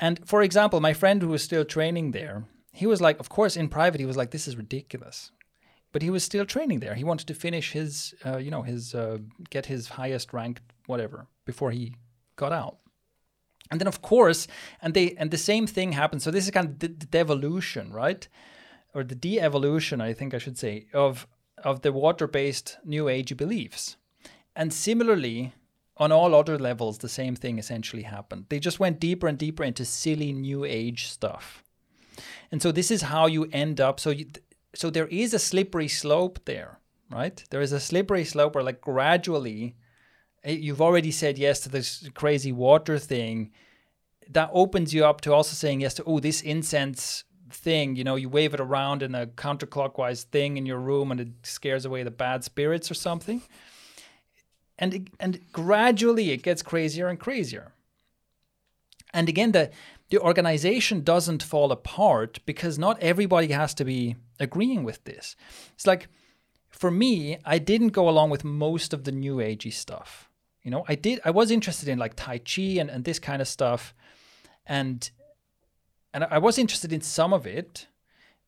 And for example, my friend who was still training there, he was like, of course, in private, he was like, this is ridiculous. But he was still training there. He wanted to finish his, uh, you know, his, uh, get his highest rank, whatever, before he got out. And then, of course, and they, and the same thing happens. So this is kind of the, the devolution, right? Or the de-evolution, I think I should say, of of the water-based New Age beliefs. And similarly, on all other levels, the same thing essentially happened. They just went deeper and deeper into silly New Age stuff. And so this is how you end up. So you, so there is a slippery slope there, right? There is a slippery slope where like gradually Eh, you've already said yes to this crazy water thing. That opens you up to also saying yes to oh this incense thing. You know, you wave it around in a counterclockwise thing in your room and it scares away the bad spirits or something. And and gradually it gets crazier and crazier. And again, the the organization doesn't fall apart because not everybody has to be agreeing with this. It's like for me, I didn't go along with most of the new agey stuff. You know, I did I was interested in like Tai Chi and, and this kind of stuff. And and I was interested in some of it,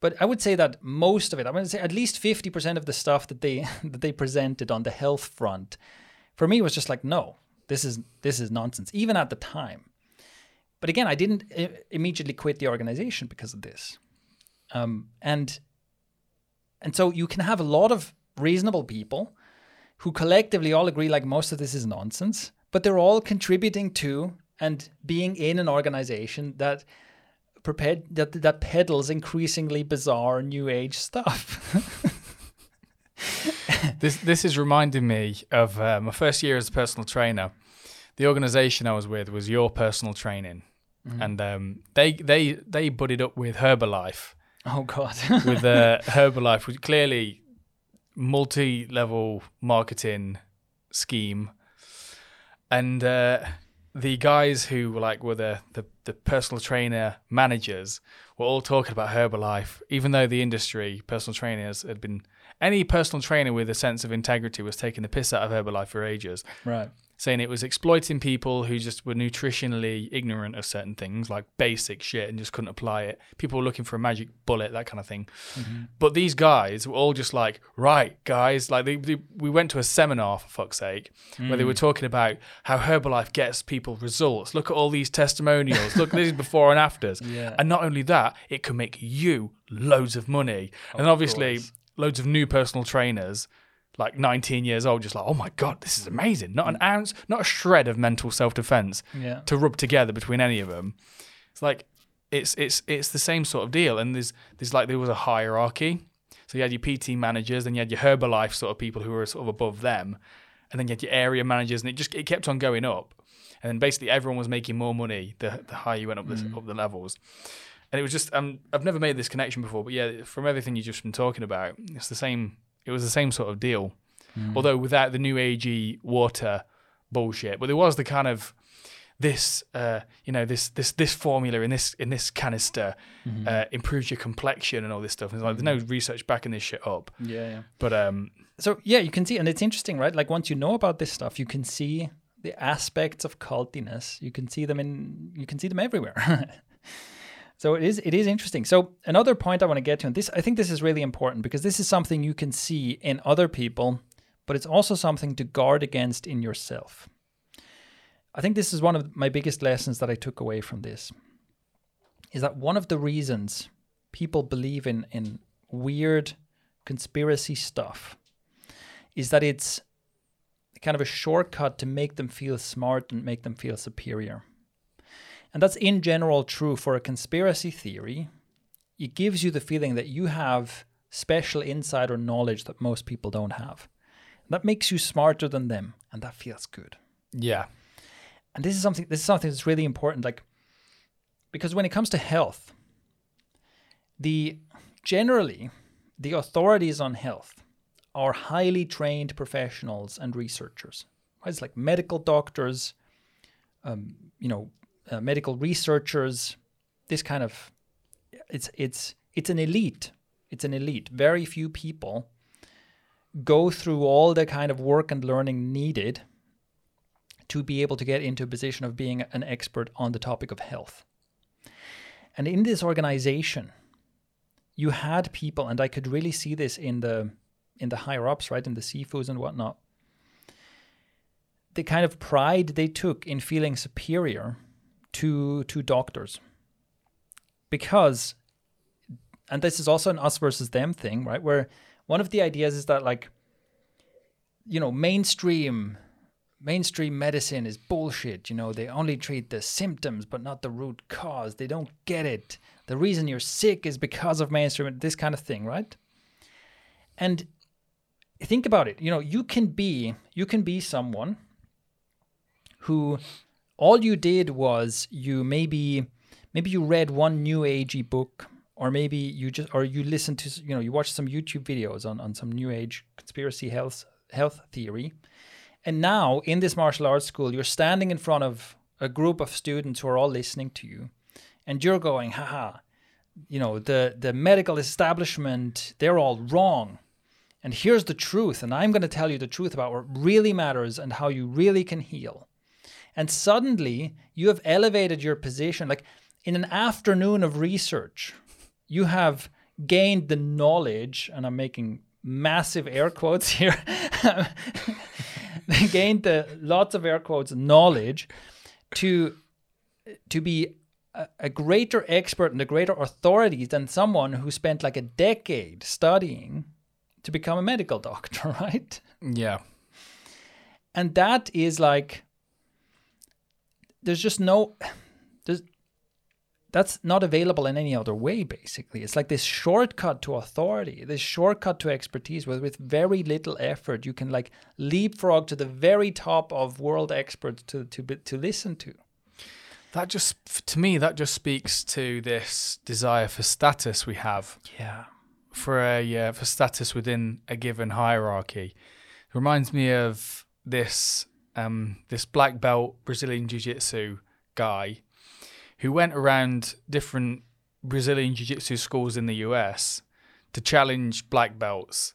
but I would say that most of it, I would say at least 50% of the stuff that they that they presented on the health front, for me was just like, no, this is this is nonsense, even at the time. But again, I didn't immediately quit the organization because of this. Um, and and so you can have a lot of reasonable people who collectively all agree like most of this is nonsense, but they're all contributing to and being in an organization that prepared that that peddles increasingly bizarre new age stuff. this this is reminding me of uh, my first year as a personal trainer. The organization I was with was Your Personal Training, mm-hmm. and um, they they they budded up with Herbalife. Oh God! with uh, Herbalife, which clearly multi-level marketing scheme, and uh, the guys who were like were the, the the personal trainer managers were all talking about Herbalife, even though the industry personal trainers had been any personal trainer with a sense of integrity was taking the piss out of Herbalife for ages. Right saying it was exploiting people who just were nutritionally ignorant of certain things, like basic shit, and just couldn't apply it. People were looking for a magic bullet, that kind of thing. Mm-hmm. But these guys were all just like, right, guys, like they, they, we went to a seminar for fuck's sake, mm. where they were mm. talking about how Herbalife gets people results. Look at all these testimonials. Look, this is before and afters. Yeah. And not only that, it can make you loads of money. Of and obviously, course. loads of new personal trainers like 19 years old, just like, oh my God, this is amazing. Not an mm. ounce, not a shred of mental self defense yeah. to rub together between any of them. It's like, it's it's it's the same sort of deal. And there's there's like there was a hierarchy. So you had your PT managers, then you had your Herbalife sort of people who were sort of above them, and then you had your area managers, and it just it kept on going up. And then basically everyone was making more money the the higher you went up mm. the up the levels. And it was just um, I've never made this connection before, but yeah, from everything you've just been talking about, it's the same it was the same sort of deal, mm. although without the new agey water bullshit. But there was the kind of this, uh, you know, this this this formula in this in this canister mm-hmm. uh, improves your complexion and all this stuff. And like, there's no mm-hmm. research backing this shit up. Yeah, yeah. But um, so yeah, you can see, and it's interesting, right? Like once you know about this stuff, you can see the aspects of cultiness. You can see them in, you can see them everywhere. So it is it is interesting. So another point I want to get to, and this I think this is really important because this is something you can see in other people, but it's also something to guard against in yourself. I think this is one of my biggest lessons that I took away from this. Is that one of the reasons people believe in in weird conspiracy stuff is that it's kind of a shortcut to make them feel smart and make them feel superior. And that's in general true for a conspiracy theory. It gives you the feeling that you have special insight or knowledge that most people don't have. That makes you smarter than them, and that feels good. Yeah. And this is something this is something that's really important like because when it comes to health, the generally the authorities on health are highly trained professionals and researchers. It's like medical doctors, um, you know, uh, medical researchers, this kind of it's it's it's an elite. It's an elite. Very few people go through all the kind of work and learning needed to be able to get into a position of being an expert on the topic of health. And in this organization, you had people, and I could really see this in the in the higher ups, right, in the Sifus and whatnot. The kind of pride they took in feeling superior to to doctors, because, and this is also an us versus them thing, right? Where one of the ideas is that like, you know, mainstream mainstream medicine is bullshit. You know, they only treat the symptoms but not the root cause. They don't get it. The reason you're sick is because of mainstream, this kind of thing, right? And think about it. You know, you can be you can be someone who all you did was you maybe maybe you read one new agey book or maybe you just or you listened to you know you watched some youtube videos on, on some new age conspiracy health health theory and now in this martial arts school, you're standing in front of a group of students who are all listening to you, and you're going, haha, you know, the, the medical establishment, they're all wrong. And here's the truth. And I'm going to tell you the truth about what really matters and how you really can heal. And suddenly you have elevated your position. Like in an afternoon of research, you have gained the knowledge, and I'm making massive air quotes here. they gained the lots of air quotes knowledge to to be a, a greater expert and a greater authority than someone who spent like a decade studying to become a medical doctor, right? Yeah. And that is like there's just no there's that's not available in any other way basically. It's like this shortcut to authority this shortcut to expertise where with very little effort. You can like leapfrog to the very top of world experts to to to listen to. That just to me that just speaks to this desire for status we have. Yeah. For a uh, for status within a given hierarchy. It reminds me of this um this black belt brazilian jiu-jitsu guy who went around different Brazilian Jiu Jitsu schools in the US to challenge black belts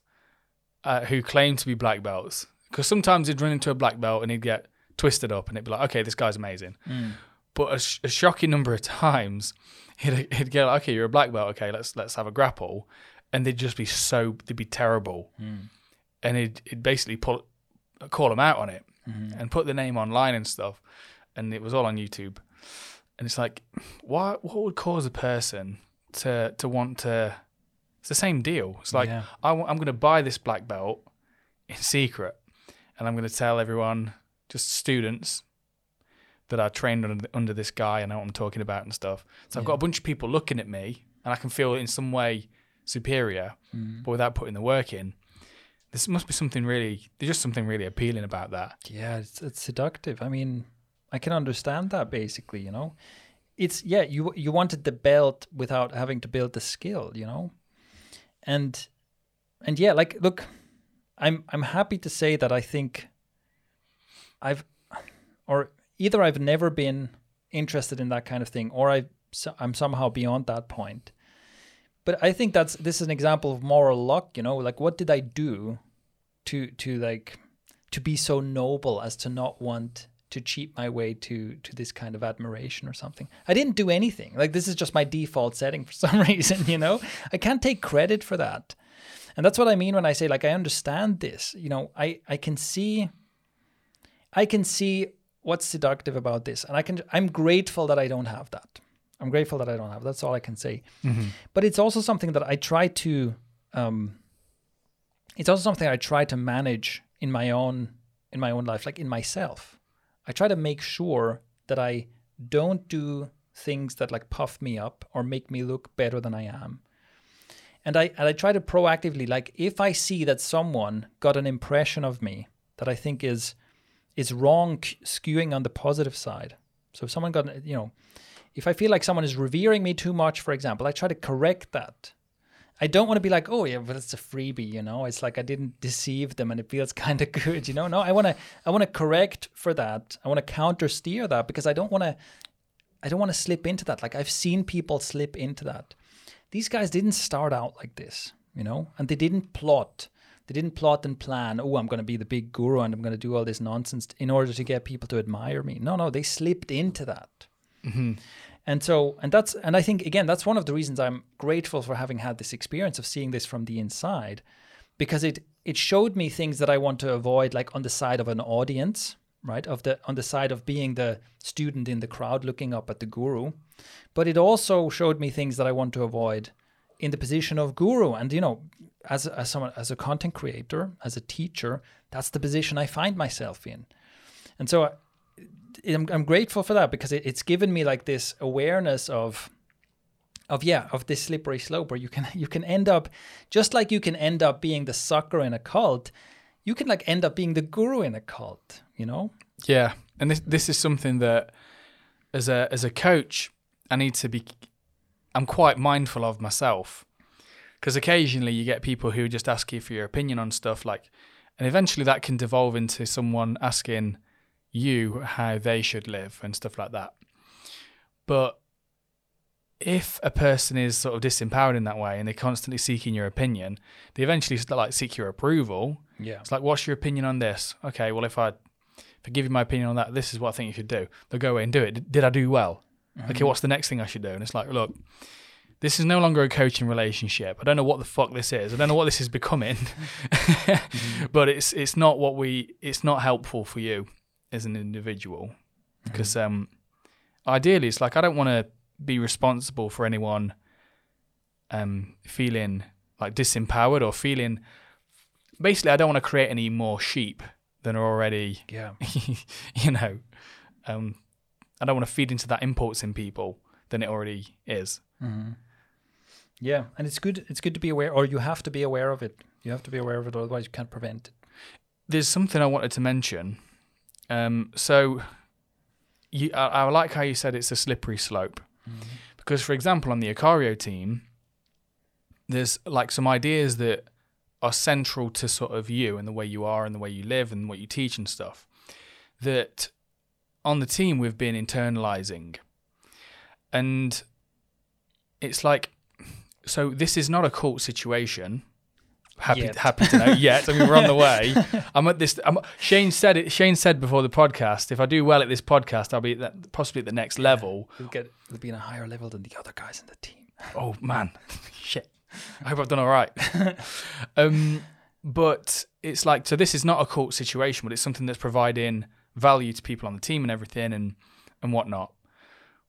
uh, who claim to be black belts. Because sometimes he'd run into a black belt and he'd get twisted up and it'd be like, okay, this guy's amazing. Mm. But a, sh- a, shocking number of times, he'd, he'd get like, okay, you're a black belt. Okay, let's let's have a grapple, and they'd just be so they'd be terrible, mm. and he'd, he'd basically pull call them out on it mm-hmm. and put the name online and stuff, and it was all on YouTube and it's like, what what would cause a person to to want to? It's the same deal. It's like yeah. I w- I'm going to buy this black belt in secret, and I'm going to tell everyone, just students, that I trained under, under this guy and know what I'm talking about and stuff. So I've got a bunch of people looking at me, and I can feel in some way superior, mm. but without putting the work in. This must be something really. There's just something really appealing about that. Yeah, it's, it's seductive. I mean, I can understand that basically, you know. It's yeah, you you wanted the belt without having to build the skill, you know. And and yeah, like look, I'm I'm happy to say that I think I've or either I've never been interested in that kind of thing or I I'm somehow beyond that point. But I think that's this is an example of moral luck, you know, like what did I do to to like to be so noble as to not want to cheat my way to to this kind of admiration or something. I didn't do anything. Like this is just my default setting for some reason, you know? I can't take credit for that. And that's what I mean when I say like I understand this. You know, I I can see I can see what's seductive about this and I can I'm grateful that I don't have that. I'm grateful that I don't have. That's all I can say. Mm-hmm. But it's also something that I try to um it's also something I try to manage in my own in my own life, like in myself. I try to make sure that I don't do things that like puff me up or make me look better than I am. And I and I try to proactively like if I see that someone got an impression of me that I think is is wrong skewing on the positive side. So if someone got you know if I feel like someone is revering me too much for example, I try to correct that I don't want to be like, oh yeah, but it's a freebie, you know. It's like I didn't deceive them, and it feels kind of good, you know. No, I want to, I want to correct for that. I want to counter steer that because I don't want to, I don't want to slip into that. Like I've seen people slip into that. These guys didn't start out like this, you know, and they didn't plot. They didn't plot and plan. Oh, I'm going to be the big guru and I'm going to do all this nonsense in order to get people to admire me. No, no, they slipped into that. Mm-hmm. And so, and that's, and I think again, that's one of the reasons I'm grateful for having had this experience of seeing this from the inside, because it it showed me things that I want to avoid, like on the side of an audience, right? Of the on the side of being the student in the crowd looking up at the guru, but it also showed me things that I want to avoid in the position of guru. And you know, as as someone as a content creator, as a teacher, that's the position I find myself in, and so I'm, I'm grateful for that because it, it's given me like this awareness of of yeah of this slippery slope where you can you can end up just like you can end up being the sucker in a cult you can like end up being the guru in a cult you know? Yeah and this this is something that as a as a coach i need to be i'm quite mindful of myself. Because occasionally you get people who just ask you for your opinion on stuff like and eventually that can devolve into someone asking you how they should live and stuff like that. But if a person is sort of disempowered in that way and they're constantly seeking your opinion, they eventually start, like seek your approval. Yeah. It's like, what's your opinion on this? Okay, well if I if I give you my opinion on that, this is what I think you should do. They'll go away and do it. Did I do well? Mm-hmm. Okay, what's the next thing I should do? And it's like, look, this is no longer a coaching relationship. I don't know what the fuck this is. I don't know what this is becoming. mm-hmm. But it's it's not what we it's not helpful for you as an individual. Because mm-hmm. um, ideally it's like I don't want to be responsible for anyone um, feeling like disempowered or feeling basically I don't want to create any more sheep than are already yeah. you know? Um, I don't want to feed into that impulse in people than it already is. Mm-hmm. yeah and it's good it's good to be aware or you have to be aware of it. You have to be aware of it otherwise you can't prevent it. There's something I wanted to mention um, so you, I, I, like how you said it's a slippery slope. Mm-hmm. Because, for example, on the Ikario team, there's like some ideas that are central to sort of you and the way you are and the way you live and what you teach and stuff that on the team we've been internalizing. And it's like, so this is not a cult situation happy yet. happy to know yet. I mean, we're on the way. I'm at this. I'm, Shane said it. Shane said before the podcast, if I do well at this podcast, I'll be at possibly at the next yeah, level. We'll get. We'll be in a higher level than the other guys in the team. oh man, shit. I hope I've done all right. um, but it's like so. This is not a cult situation, but it's something that's providing value to people on the team and everything and and whatnot.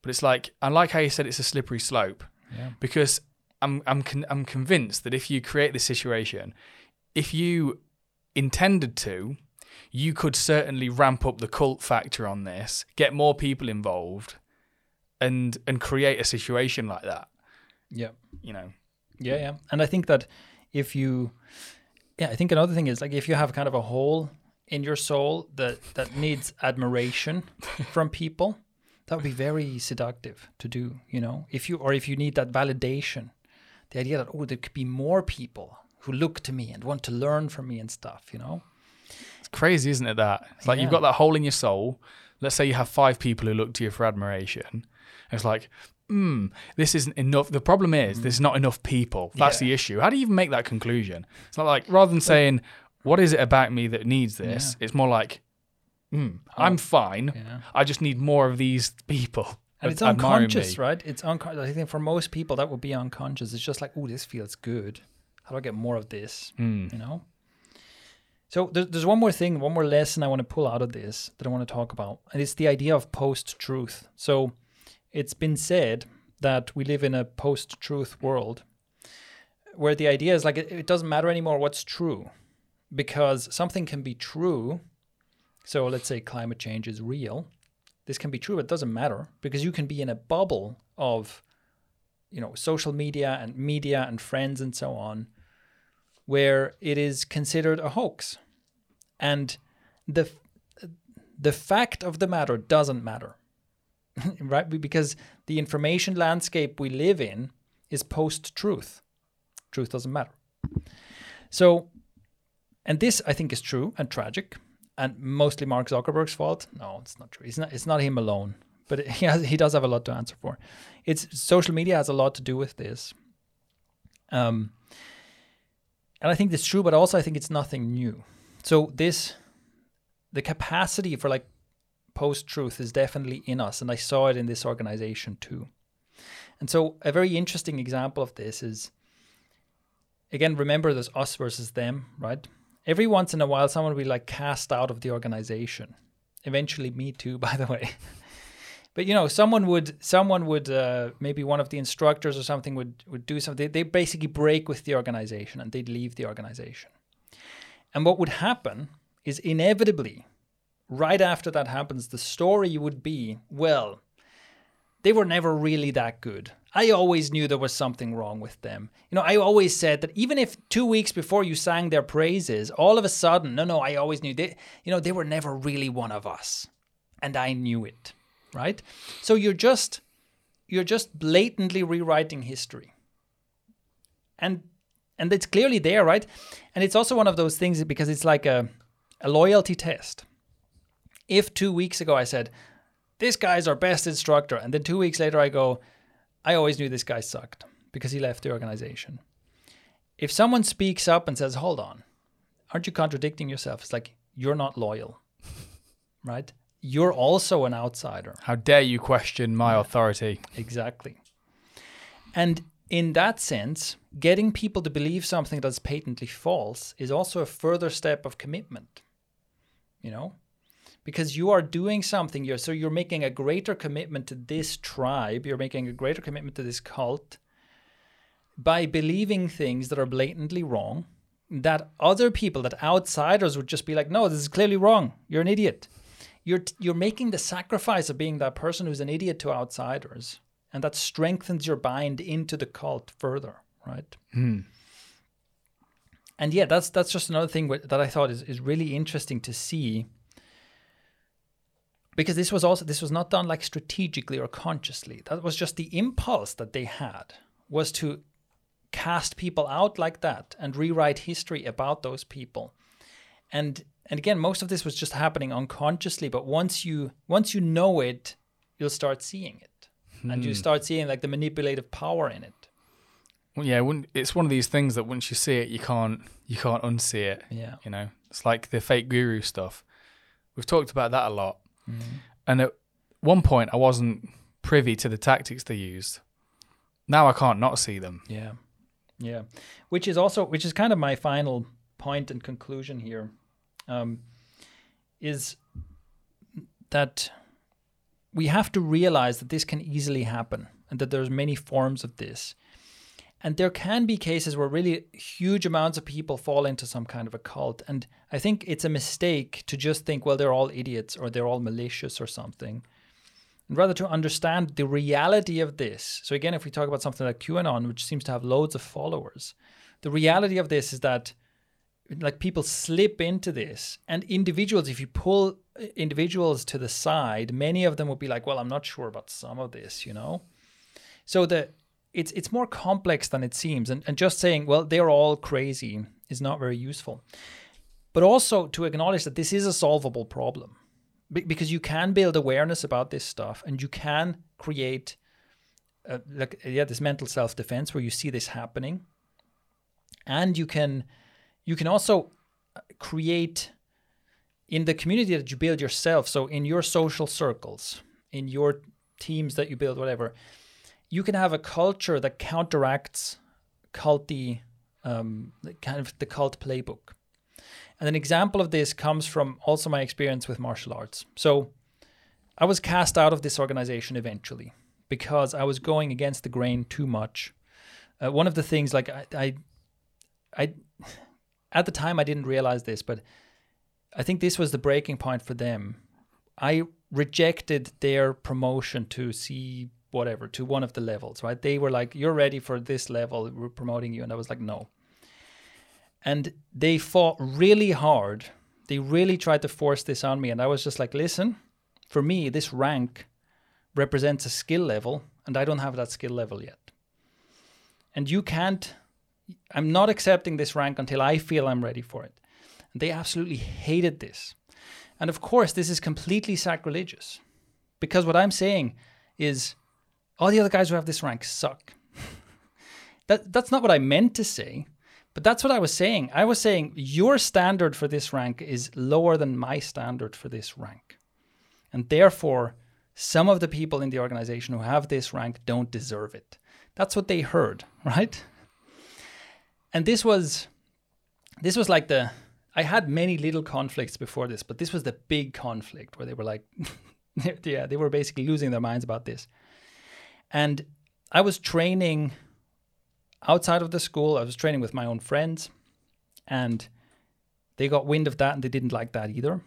But it's like I like how you said it's a slippery slope. Yeah. Because I'm I'm con- I'm convinced that if you create this situation, if you intended to, you could certainly ramp up the cult factor on this, get more people involved, and and create a situation like that. Yeah, you know. Yeah, yeah, and I think that if you, yeah, I think another thing is like if you have kind of a hole in your soul that that needs admiration from people, that would be very seductive to do. You know, if you or if you need that validation the idea that oh there could be more people who look to me and want to learn from me and stuff you know? It's crazy isn't it that? It's like yeah. you've got that hole in your soul. Let's say you have five people who look to you for admiration. It's like hmm this isn't enough. The problem is mm. there's not enough people. That's yeah. the issue. How do you even make that conclusion? It's not like rather than saying what is it about me that needs this? Yeah. it's more like mm, i'm fine. i just need more of these people and it's unconscious, right? It's unconscious. I think for most people that would be unconscious. It's just like, oh, this feels good. How do I get more of this? Mm. You know. So there's, there's one more thing, one more lesson I want to pull out of this that I want to talk about, and it's the idea of post-truth. So it's been said that we live in a post-truth world, where the idea is like it, it doesn't matter anymore what's true, because something can be true. So let's say climate change is real, this can be true, but it doesn't matter because you can be in a bubble of, you know, social media and media and friends and so on, where it is considered a hoax, and the the fact of the matter doesn't matter, right? Because the information landscape we live in is post truth. Truth doesn't matter. So, and this I think is true and tragic and mostly Mark Zuckerberg's fault. No, it's not true. It's not. It's not him alone. But it, he has, he does have a lot to answer for. It's social media has a lot to do with this. Um, and I think it's true, but also I think it's nothing new. So this, the capacity for like post truth is definitely in us. And I saw it in this organization too. And so, a very interesting example of this is again, remember there's us versus them, right? Every once in a while, someone will be like cast out of the organization. Eventually, me too, by the way. but you know, someone would, someone would, uh, maybe one of the instructors or something would would do something. They, they basically break with the organization and they'd leave the organization. And what would happen is inevitably, right after that happens, the story would be, well, they were never really that good. I always knew there was something wrong with them. You know, I always said that even if two weeks before you sang their praises, all of a sudden, no, no, I always knew they, you know, they were never really one of us. And I knew it, right? So you're just, you're just blatantly rewriting history. And, and it's clearly there, right? And it's also one of those things because it's like a, a loyalty test. If two weeks ago I said, this guy's our best instructor, and then two weeks later I go, I always knew this guy sucked because he left the organization. If someone speaks up and says, hold on, aren't you contradicting yourself? It's like, you're not loyal, right? You're also an outsider. How dare you question my authority? Exactly. And in that sense, getting people to believe something that's patently false is also a further step of commitment. You know, because you are doing something you're so you're making a greater commitment to this tribe you're making a greater commitment to this cult by believing things that are blatantly wrong that other people that outsiders would just be like no this is clearly wrong. You're an idiot. You're you're making the sacrifice of being that person who's an idiot to outsiders and that strengthens your bind into the cult further right? Mm. and yeah that's that's just another thing that i thought is, is really interesting to see because this was also this was not done like strategically or consciously that was just the impulse that they had was to cast people out like that and rewrite history about those people and and again most of this was just happening unconsciously but once you once you know it you'll start seeing it hmm. and you hmm. start seeing like the manipulative power in it well, yeah it's one of these things that once you see it you can't you can't unsee it yeah you know it's like the fake guru stuff we've talked about that a lot. And at one point, I wasn't privy to the tactics they used. Now I can't not see them. Yeah, yeah. Which is also which is kind of my final point and conclusion here, um, is that we have to realize that this can easily happen and that there's many forms of this and there can be cases where really huge amounts of people fall into some kind of a cult. And I think it's a mistake to just think, well, they're all idiots or they're all malicious or something. And rather to understand the reality of this. So, again, if we talk about something like QAnon, which seems to have loads of followers, the reality of this is that like people slip into this and individuals if you pull individuals to the side many of them will be like well i'm not sure about some of this you know so the it's it's more complex than it seems. And, and just saying, well, they're all crazy is not very useful. But also to acknowledge that this is a solvable problem because you can build awareness about this stuff and you can create uh, like yeah this mental self-defense where you see this happening and you can you can also uh, create in the community that you build yourself so in your social circles in your teams that you build whatever you can have a culture that counteracts culty, um, kind of the cult playbook. And an example of this comes from also my experience with martial arts. So I was cast out of this organization eventually because I was going against the grain too much. Uh, one of the things, like I, I, I, at the time I didn't realize this, but I think this was the breaking point for them. I rejected their promotion to see whatever to one of the levels, right? They were like, "You're ready for this level. We're promoting you," and I was like, "No." And they fought really hard. They really tried to force this on me, and I was just like, "Listen, for me, this rank represents a skill level, and I don't have that skill level yet. And you can't. I'm not accepting this rank until I feel I'm ready for it." And they absolutely hated this. And of course, this is completely sacrilegious because what I'm saying is all the other guys who have this rank suck. that that's not what I meant to say, but that's what I was saying. I was saying your standard for this rank is lower than my standard for this rank. And therefore, some of the people in the organization who have this rank don't deserve it. That's what they heard, right? And this was this was like the I had many little conflicts before this, but this was the big conflict where they were like yeah, they were basically losing their minds about this. And I was training outside of the school. I was training with my own friends and they got wind of that and they didn't like that either.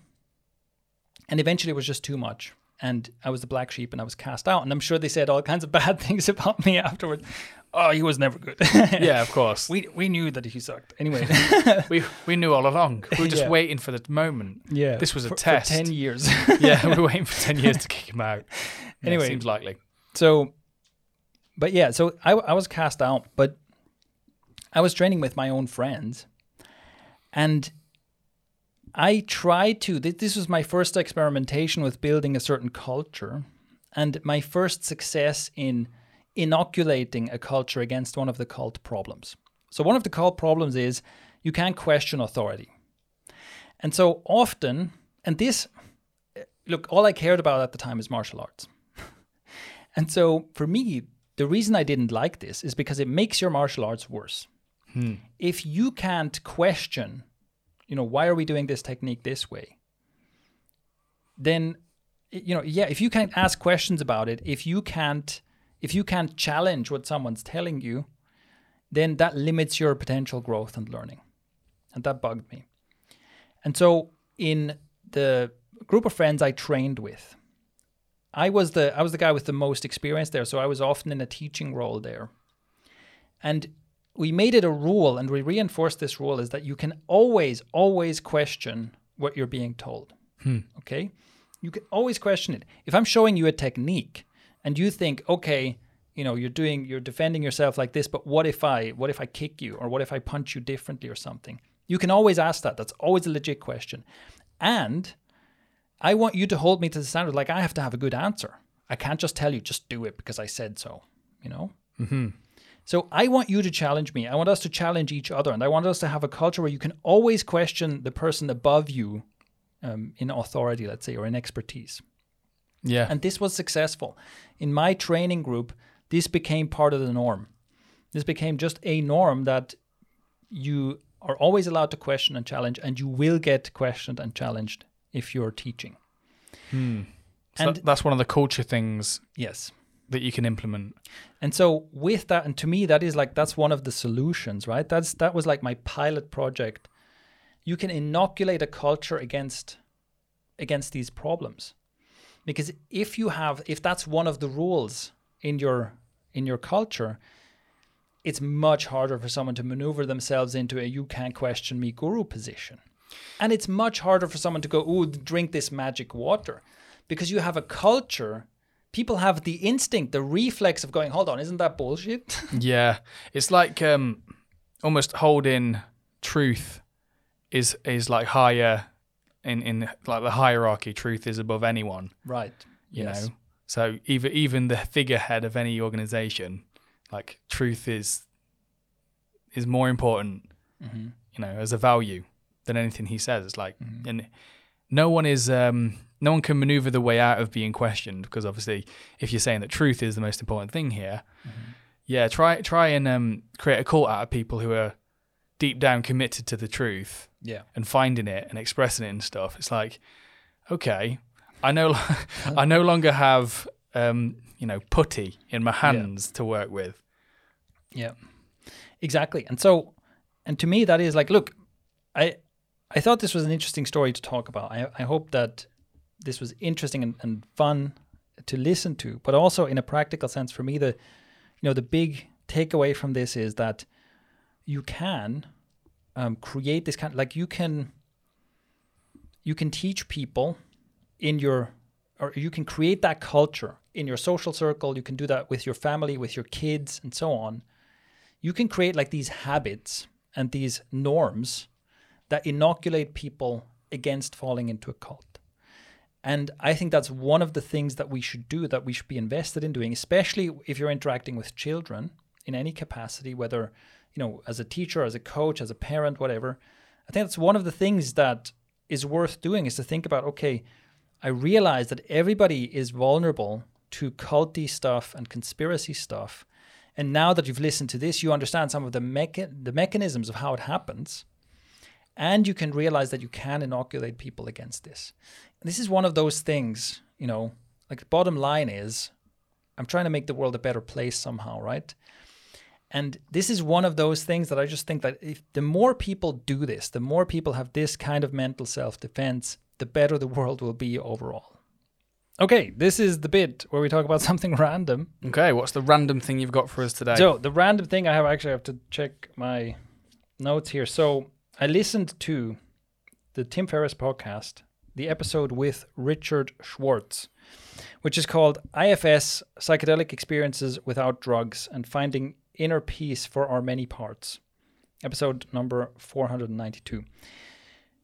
And eventually it was just too much. And I was the black sheep and I was cast out. And I'm sure they said all kinds of bad things about me afterwards. Oh, he was never good. yeah, of course. We we knew that he sucked. Anyway, we we knew all along. We were just yeah. waiting for the moment. Yeah, this was a for, test. For ten years. yeah, we were waiting for ten years to kick him out. Anyway, yeah, seems likely. So, but yeah, so I I was cast out, but I was training with my own friends, and I tried to. This was my first experimentation with building a certain culture, and my first success in inoculating a culture against one of the cult problems. So, one of the cult problems is you can't question authority. And so often, and this, look, all I cared about at the time is martial arts. and so for me, the reason I didn't like this is because it makes your martial arts worse. Hmm. If you can't question you know, why are we doing this technique this way? Then, you know, yeah, if you can't ask questions about it, if you can't, if you can't challenge what someone's telling you, then that limits your potential growth and learning. And that bugged me. And so in the group of friends I trained with, I was the I was the guy with the most experience there, so I was often in a teaching role there. And we made it a rule and we reinforced this rule is that you can always, always question what you're being told. Hmm. Okay? You can always question it. If I'm showing you a technique and you think, okay, you know, you're doing, you're defending yourself like this, but what if I, what if I kick you or what if I punch you differently or something? You can always ask that. That's always a legit question. And I want you to hold me to the standard. Like I have to have a good answer. I can't just tell you, just do it because I said so, you know? Mm-hmm. So I want you to challenge me. I want us to challenge each other. And I want us to have a culture where you can always question the person above you um, in authority, let's say, or in expertise. Yeah. And this was successful. In my training group, this became part of the norm. This became just a norm that you are always allowed to question and challenge, and you will get questioned and challenged if you're teaching. Hmm. So and that's one of the culture things. Yes that you can implement. And so with that, and to me, that is like that's one of the solutions, right? That's that was like my pilot project. You can inoculate a culture against against these problems. Because if you have if that's one of the rules in your in your culture, it's much harder for someone to maneuver themselves into a you can't question me guru position. And it's much harder for someone to go, oh, drink this magic water. Because you have a culture people have the instinct, the reflex of going, hold on, isn't that bullshit? yeah. It's like um, almost holding truth is is like higher in, in like the hierarchy, truth is above anyone. Right. You yes. know? So even even the figurehead of any organization, like truth is is more important, mm-hmm. you know, as a value than anything he says. It's like mm-hmm. and no one is um no one can maneuver the way out of being questioned because obviously if you're saying that truth is the most important thing here mm-hmm. yeah try try and um, create a cult out of people who are deep down committed to the truth yeah and finding it and expressing it and stuff it's like okay i no i no longer have um, you know putty in my hands yeah. to work with yeah exactly and so and to me that is like look i i thought this was an interesting story to talk about. I, I hope that this was interesting and, and fun to listen to, but also in a practical sense for me, the you know the big takeaway from this is that you can um, create this kind of, like you can you can teach people in your or you can create that culture in your social circle. You can do that with your family with your kids and so on. You can create like these habits and these norms that inoculate people against falling into a cult and I think that's one of the things that we should do, that we should be invested in doing, especially if you're interacting with children in any capacity, whether, you know, as a teacher, as a coach, as a parent, whatever. I think that's one of the things that is worth doing is to think about, okay, I realize that everybody is vulnerable to culty stuff and conspiracy stuff. And now that you've listened to this, you understand some of the mecha- the mechanisms of how it happens. And you can realize that you can inoculate people against this. This is one of those things, you know, like the bottom line is I'm trying to make the world a better place somehow, right? And this is one of those things that I just think that if the more people do this, the more people have this kind of mental self defense, the better the world will be overall. Okay, this is the bit where we talk about something random. Okay, what's the random thing you've got for us today? So the random thing I have actually have to check my notes here. So I listened to the Tim Ferriss podcast, the episode with Richard Schwartz, which is called IFS Psychedelic Experiences Without Drugs and Finding Inner Peace for Our Many Parts, episode number 492.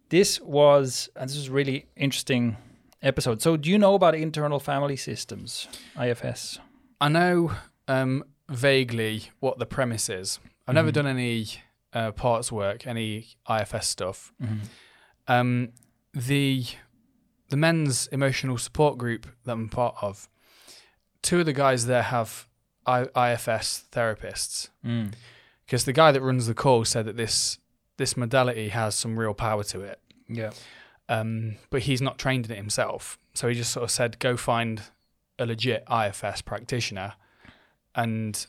This was, and this is really interesting episode. So, do you know about internal family systems, IFS? I know um, vaguely what the premise is. I've never done any uh, parts work, any IFS stuff. Um, the the men's emotional support group that I'm part of, two of the guys there have I, IFS therapists. Because the guy that runs the call said that this this modality has some real power to it. Yeah. um, but he's not trained in it himself. So he just sort of said, "Go find a legit IFS practitioner, and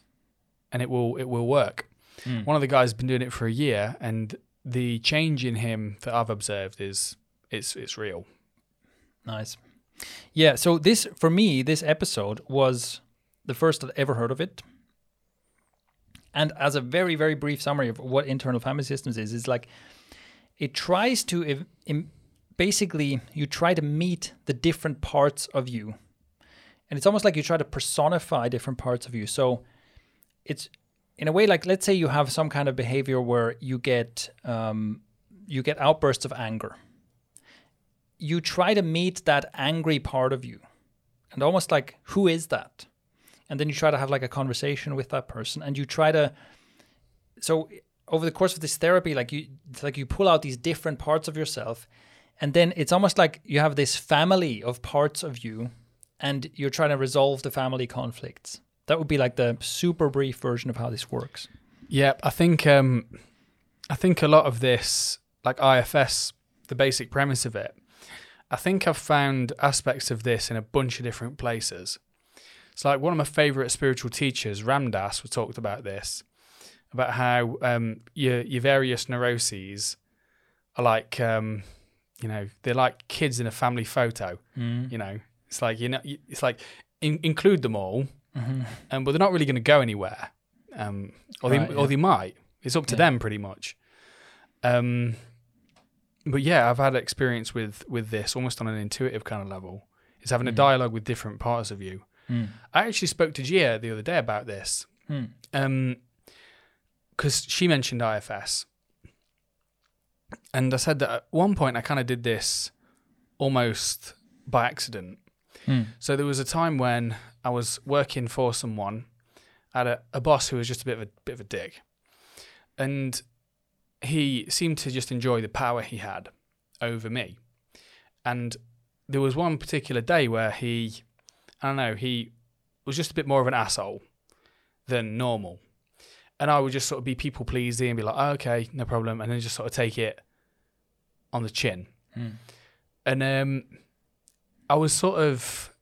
and it will it will work." Hmm. One of the guys has been doing it for a year, and the change in him that I've observed is it's it's real. Nice. Yeah, so this for me, this episode was the first I'd ever heard of it. And as a very, very brief summary of what internal family systems is, is like it tries to ev- im- basically you try to meet the different parts of you, and it's almost like you try to personify different parts of you. So it's in a way like let's say you have some kind of behavior where you get um, you get outbursts of anger. You try to meet that angry part of you and almost like who is that? And then you try to have like a conversation with that person and you try to so over the course of this therapy like you it's like you pull out these different parts of yourself and then it's almost like you have this family of parts of you and you're trying to resolve the family conflicts that would be like the super brief version of how this works Yeah, I think um, I think a lot of this, like IFS, the basic premise of it, I think I've found aspects of this in a bunch of different places. It's like one of my favorite spiritual teachers, Ram Dass, we talked about this, about how um, your your various neuroses are like, um, you know, they're like kids in a family photo. You know, it's like you know, it's like in, include them all, um, but they're not really going to go anywhere, um, or Right, they yeah. or they might. It's up to Yeah. them pretty much. Um, but yeah, I've had experience with with this almost on an intuitive kind of level. It's having a Mm. dialogue with different parts of you. I actually spoke to Gia the other day about this, Hmm. um, because she mentioned IFS, and I said that at one point I kind of did this almost by accident. Hmm. So there was a time when I was working for someone, I had a, a boss who was just a bit of a bit of a dick, and he seemed to just enjoy the power he had over me. And there was one particular day where he, I don't know, he was just a bit more of an asshole than normal. And I would just sort of be people pleasing and be like, oh, okay, no problem. And then just sort of take it on the chin. And um, I was sort of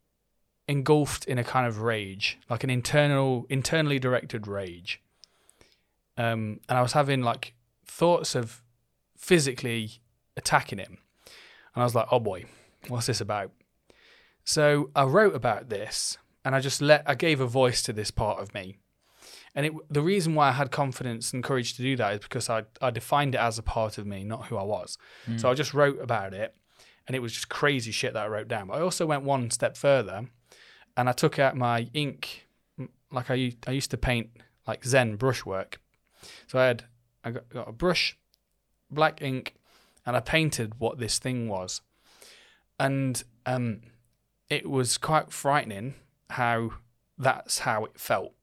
engulfed in a kind of rage, like an internal, internally directed rage. Um, and I was having like thoughts of physically attacking him. And I was like, oh boy, what's this about? So I wrote about this and I just let, I gave a voice to this part of me. And it, the reason why I had confidence and courage to do that is because I, I defined it as a part of me, not who I was. So I just wrote about it and it was just crazy shit that I wrote down. But I also went one step further and I took out my ink, like I used to paint like Zen brushwork. So I had, I got, got a brush, black ink, and I painted what this thing was. And um, it was quite frightening how that's how it felt.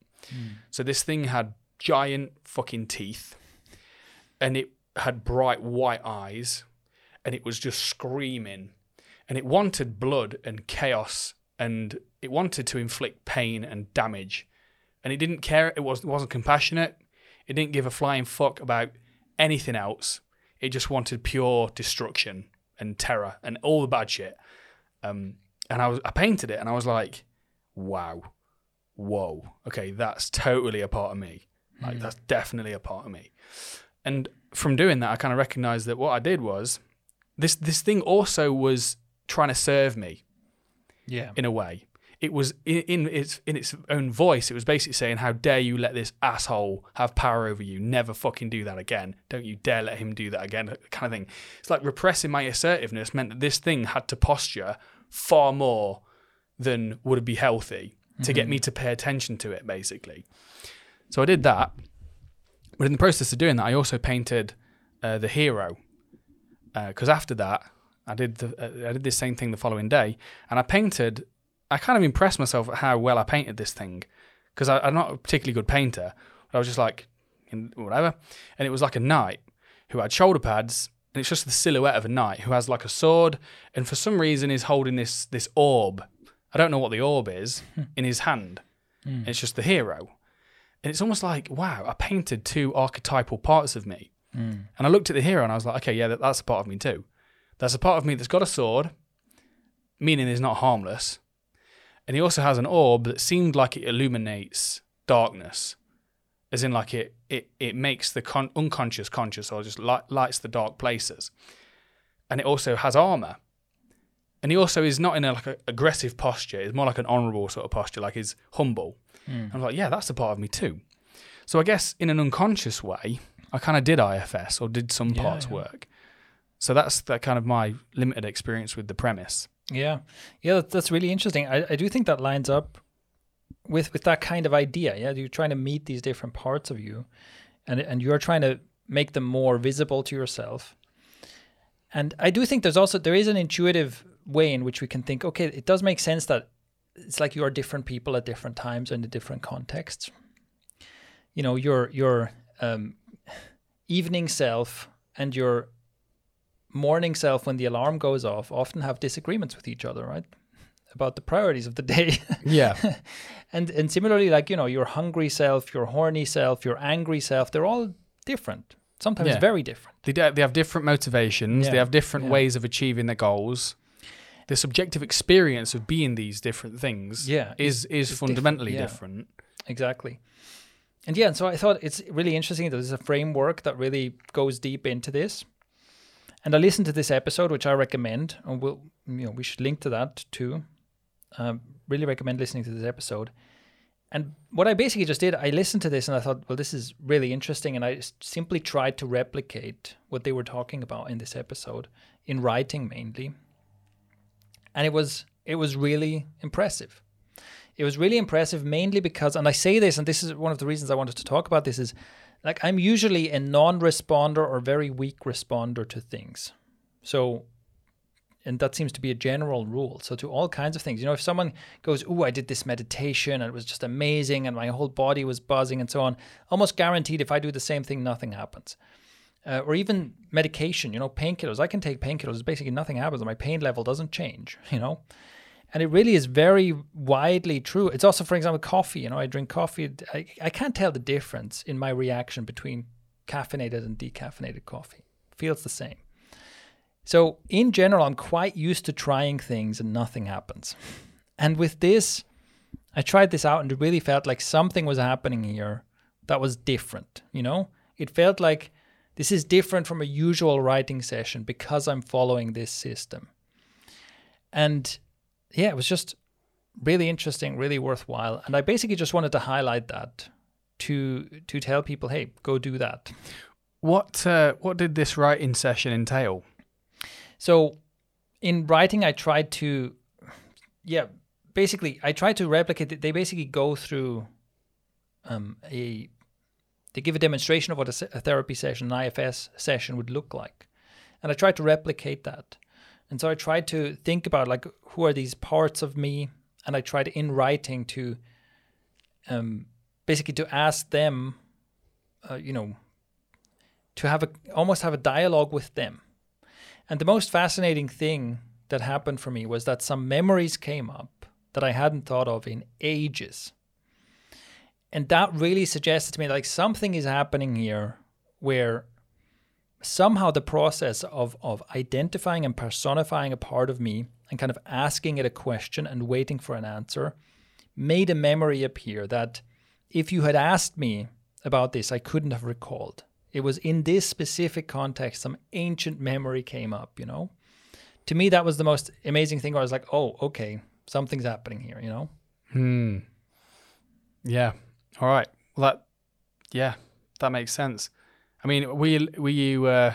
So this thing had giant fucking teeth and it had bright white eyes and it was just screaming and it wanted blood and chaos and it wanted to inflict pain and damage. And it didn't care it, was, it wasn't compassionate. It didn't give a flying fuck about anything else. It just wanted pure destruction and terror and all the bad shit. Um, and I was I painted it and I was like wow whoa. Okay that's totally a part of me. Like Mm. that's definitely a part of me. And from doing that I kind of recognized that what I did was this this thing also was trying to serve me Yeah. in a way. It was in, in its in its own voice. It was basically saying, "How dare you let this asshole have power over you? Never fucking do that again. Don't you dare let him do that again." Kind of thing. It's like repressing my assertiveness meant that this thing had to posture far more than would be healthy to get me to pay attention to it, basically. So I did that, but in the process of doing that, I also painted uh, the hero because after that, I did the uh, I did the same thing the following day, and I painted. I kind of impressed myself at how well I painted this thing because I'm not a particularly good painter. But I was just like, whatever, and it was like a knight who had shoulder pads, and it's just the silhouette of a knight who has like a sword, and for some reason is holding this this orb. I don't know what the orb is hmm. in his hand. And it's just the hero, and it's almost like wow, I painted two archetypal parts of me. Hmm. And I looked at the hero and I was like, okay, yeah, that, that's a part of me too. There's a part of me that's got a sword, meaning he's not harmless. And he also has an orb that seemed like it illuminates darkness, as in like it it, it makes the con- unconscious conscious or just light, lights the dark places. And it also has armor. And he also is not in a like a aggressive posture. It's more like an honorable sort of posture, like he's humble. Hmm. I'm like, yeah, that's a part of me too. So I guess in an unconscious way, I kind of did IFS or did some Yeah, parts yeah. work. So that's that kind of my limited experience with the premise. Yeah, yeah, that's really interesting. I, I do think that lines up with with that kind of idea. Yeah, you're trying to meet these different parts of you, and and you're trying to make them more visible to yourself. And I do think there's also there is an intuitive way in which we can think. Okay, it does make sense that it's like you are different people at different times and in different contexts. You know, your your um, evening self and your morning self when the alarm goes off often have disagreements with each other right about the priorities of the day Yeah. and and similarly like you know your hungry self your horny self your angry self they're all different sometimes Yeah. very different they, they have different motivations, they have different yeah. ways of achieving their goals. The subjective experience of being these different things Yeah, is is fundamentally different, yeah. different. exactly and yeah and so i thought it's really interesting that there's a framework that really goes deep into this and i listened to this episode which i recommend and we'll you know we should link to that too. Um, really recommend listening to this episode. And what i basically just did i listened to this and i thought well this is really interesting. And I simply tried to replicate what they were talking about in this episode in writing mainly. And it was it was really impressive it was really impressive mainly because and i say this and this is one of the reasons i wanted to talk about this is like i'm usually a non-responder or very weak responder to things. So and that seems to be a general rule. So to all kinds of things you know if someone goes oh i did this meditation and it was just amazing and my whole body was buzzing and so on almost guaranteed if i do the same thing nothing happens. Uh, or even medication you know painkillers. I can take painkillers. Basically nothing happens my pain level doesn't change you know and it really is very widely true. It's also, for example, coffee. You know, I drink coffee. I, I can't tell the difference in my reaction between caffeinated and decaffeinated coffee. Feels the same. So, in general, I'm quite used to trying things and nothing happens. And with this, I tried this out and it really felt like something was happening here that was different. You know, it felt like this is different from a usual writing session because I'm following this system. And yeah, it was just really interesting, really worthwhile. And I basically just wanted to highlight that to to tell people, hey, go do that. What uh, what did this writing session entail? So in writing I tried to yeah, basically I tried to replicate it. They basically go through um a they give a demonstration of what a, se- a therapy session, an IFS session would look like. And I tried to replicate that. And so I tried to think about like who are these parts of me, and I tried in writing to, um, basically to ask them, uh, you know, to have a almost have a dialogue with them. And the most fascinating thing that happened for me was that some memories came up that I hadn't thought of in ages. And that really suggested to me like something is happening here where somehow the process of, of identifying and personifying a part of me and kind of asking it a question and waiting for an answer made a memory appear that if you had asked me about this, I couldn't have recalled. It was in this specific context, some ancient memory came up, you know? To me, that was the most amazing thing where I was like, oh, okay, something's happening here, you know? Hmm. Yeah. All right. Well, that, yeah, that makes sense. I mean, were you, were you, uh,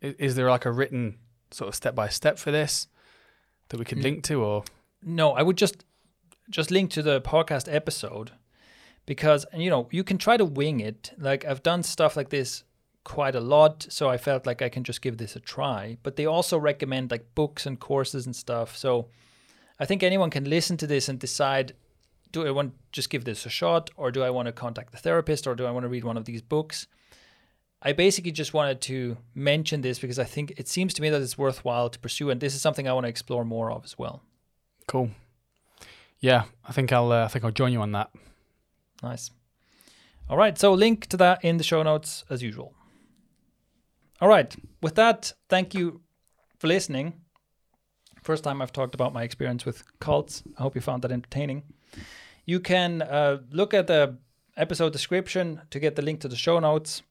is there like a written sort of step by step for this that we could link to or? No, I would just, just link to the podcast episode because you know you can try to wing it. Like i've done stuff like this quite a lot so i felt like i can just give this a try but they also recommend like books and courses and stuff. So i think anyone can listen to this and decide do i want to just give this a shot or do i want to contact the therapist or do i want to read one of these books i basically just wanted to mention this because i think it seems to me that it's worthwhile to pursue and this is something i want to explore more of as well cool yeah i think i'll uh, i think i'll join you on that Nice. All right, so link to that in the show notes as usual. All right, with that, thank you for listening. First time I've talked about my experience with cults. I hope you found that entertaining. You can uh, look at the episode description to get the link to the show notes.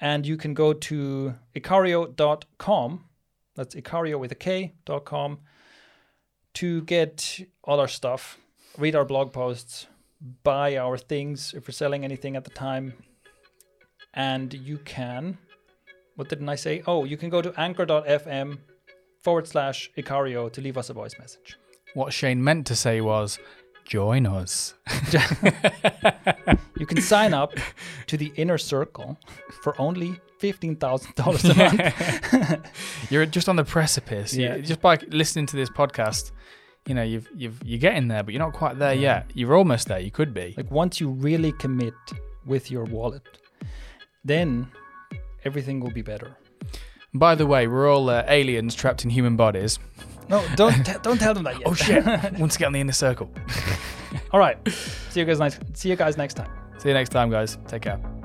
And you can go to ikario.com. That's ikario with a K.com to get all our stuff, read our blog posts, buy our things if we're selling anything at the time. And you can, what didn't I say? Oh, you can go to anchor.fm forward slash Ikario to leave us a voice message. What Shane meant to say was, join us. you can sign up to the inner circle for only $15,000 a month. You're just on the precipice. Yeah. just by listening to this podcast, you know you've you've you're getting there but you're not quite there yet you're almost there you could be like once you really commit with your wallet then everything will be better by the way we're all uh, aliens trapped in human bodies no don't t- don't tell them that yet. Oh shit. Once get on the inner circle. All right. See you guys next see you guys next time. See you next time guys. Take care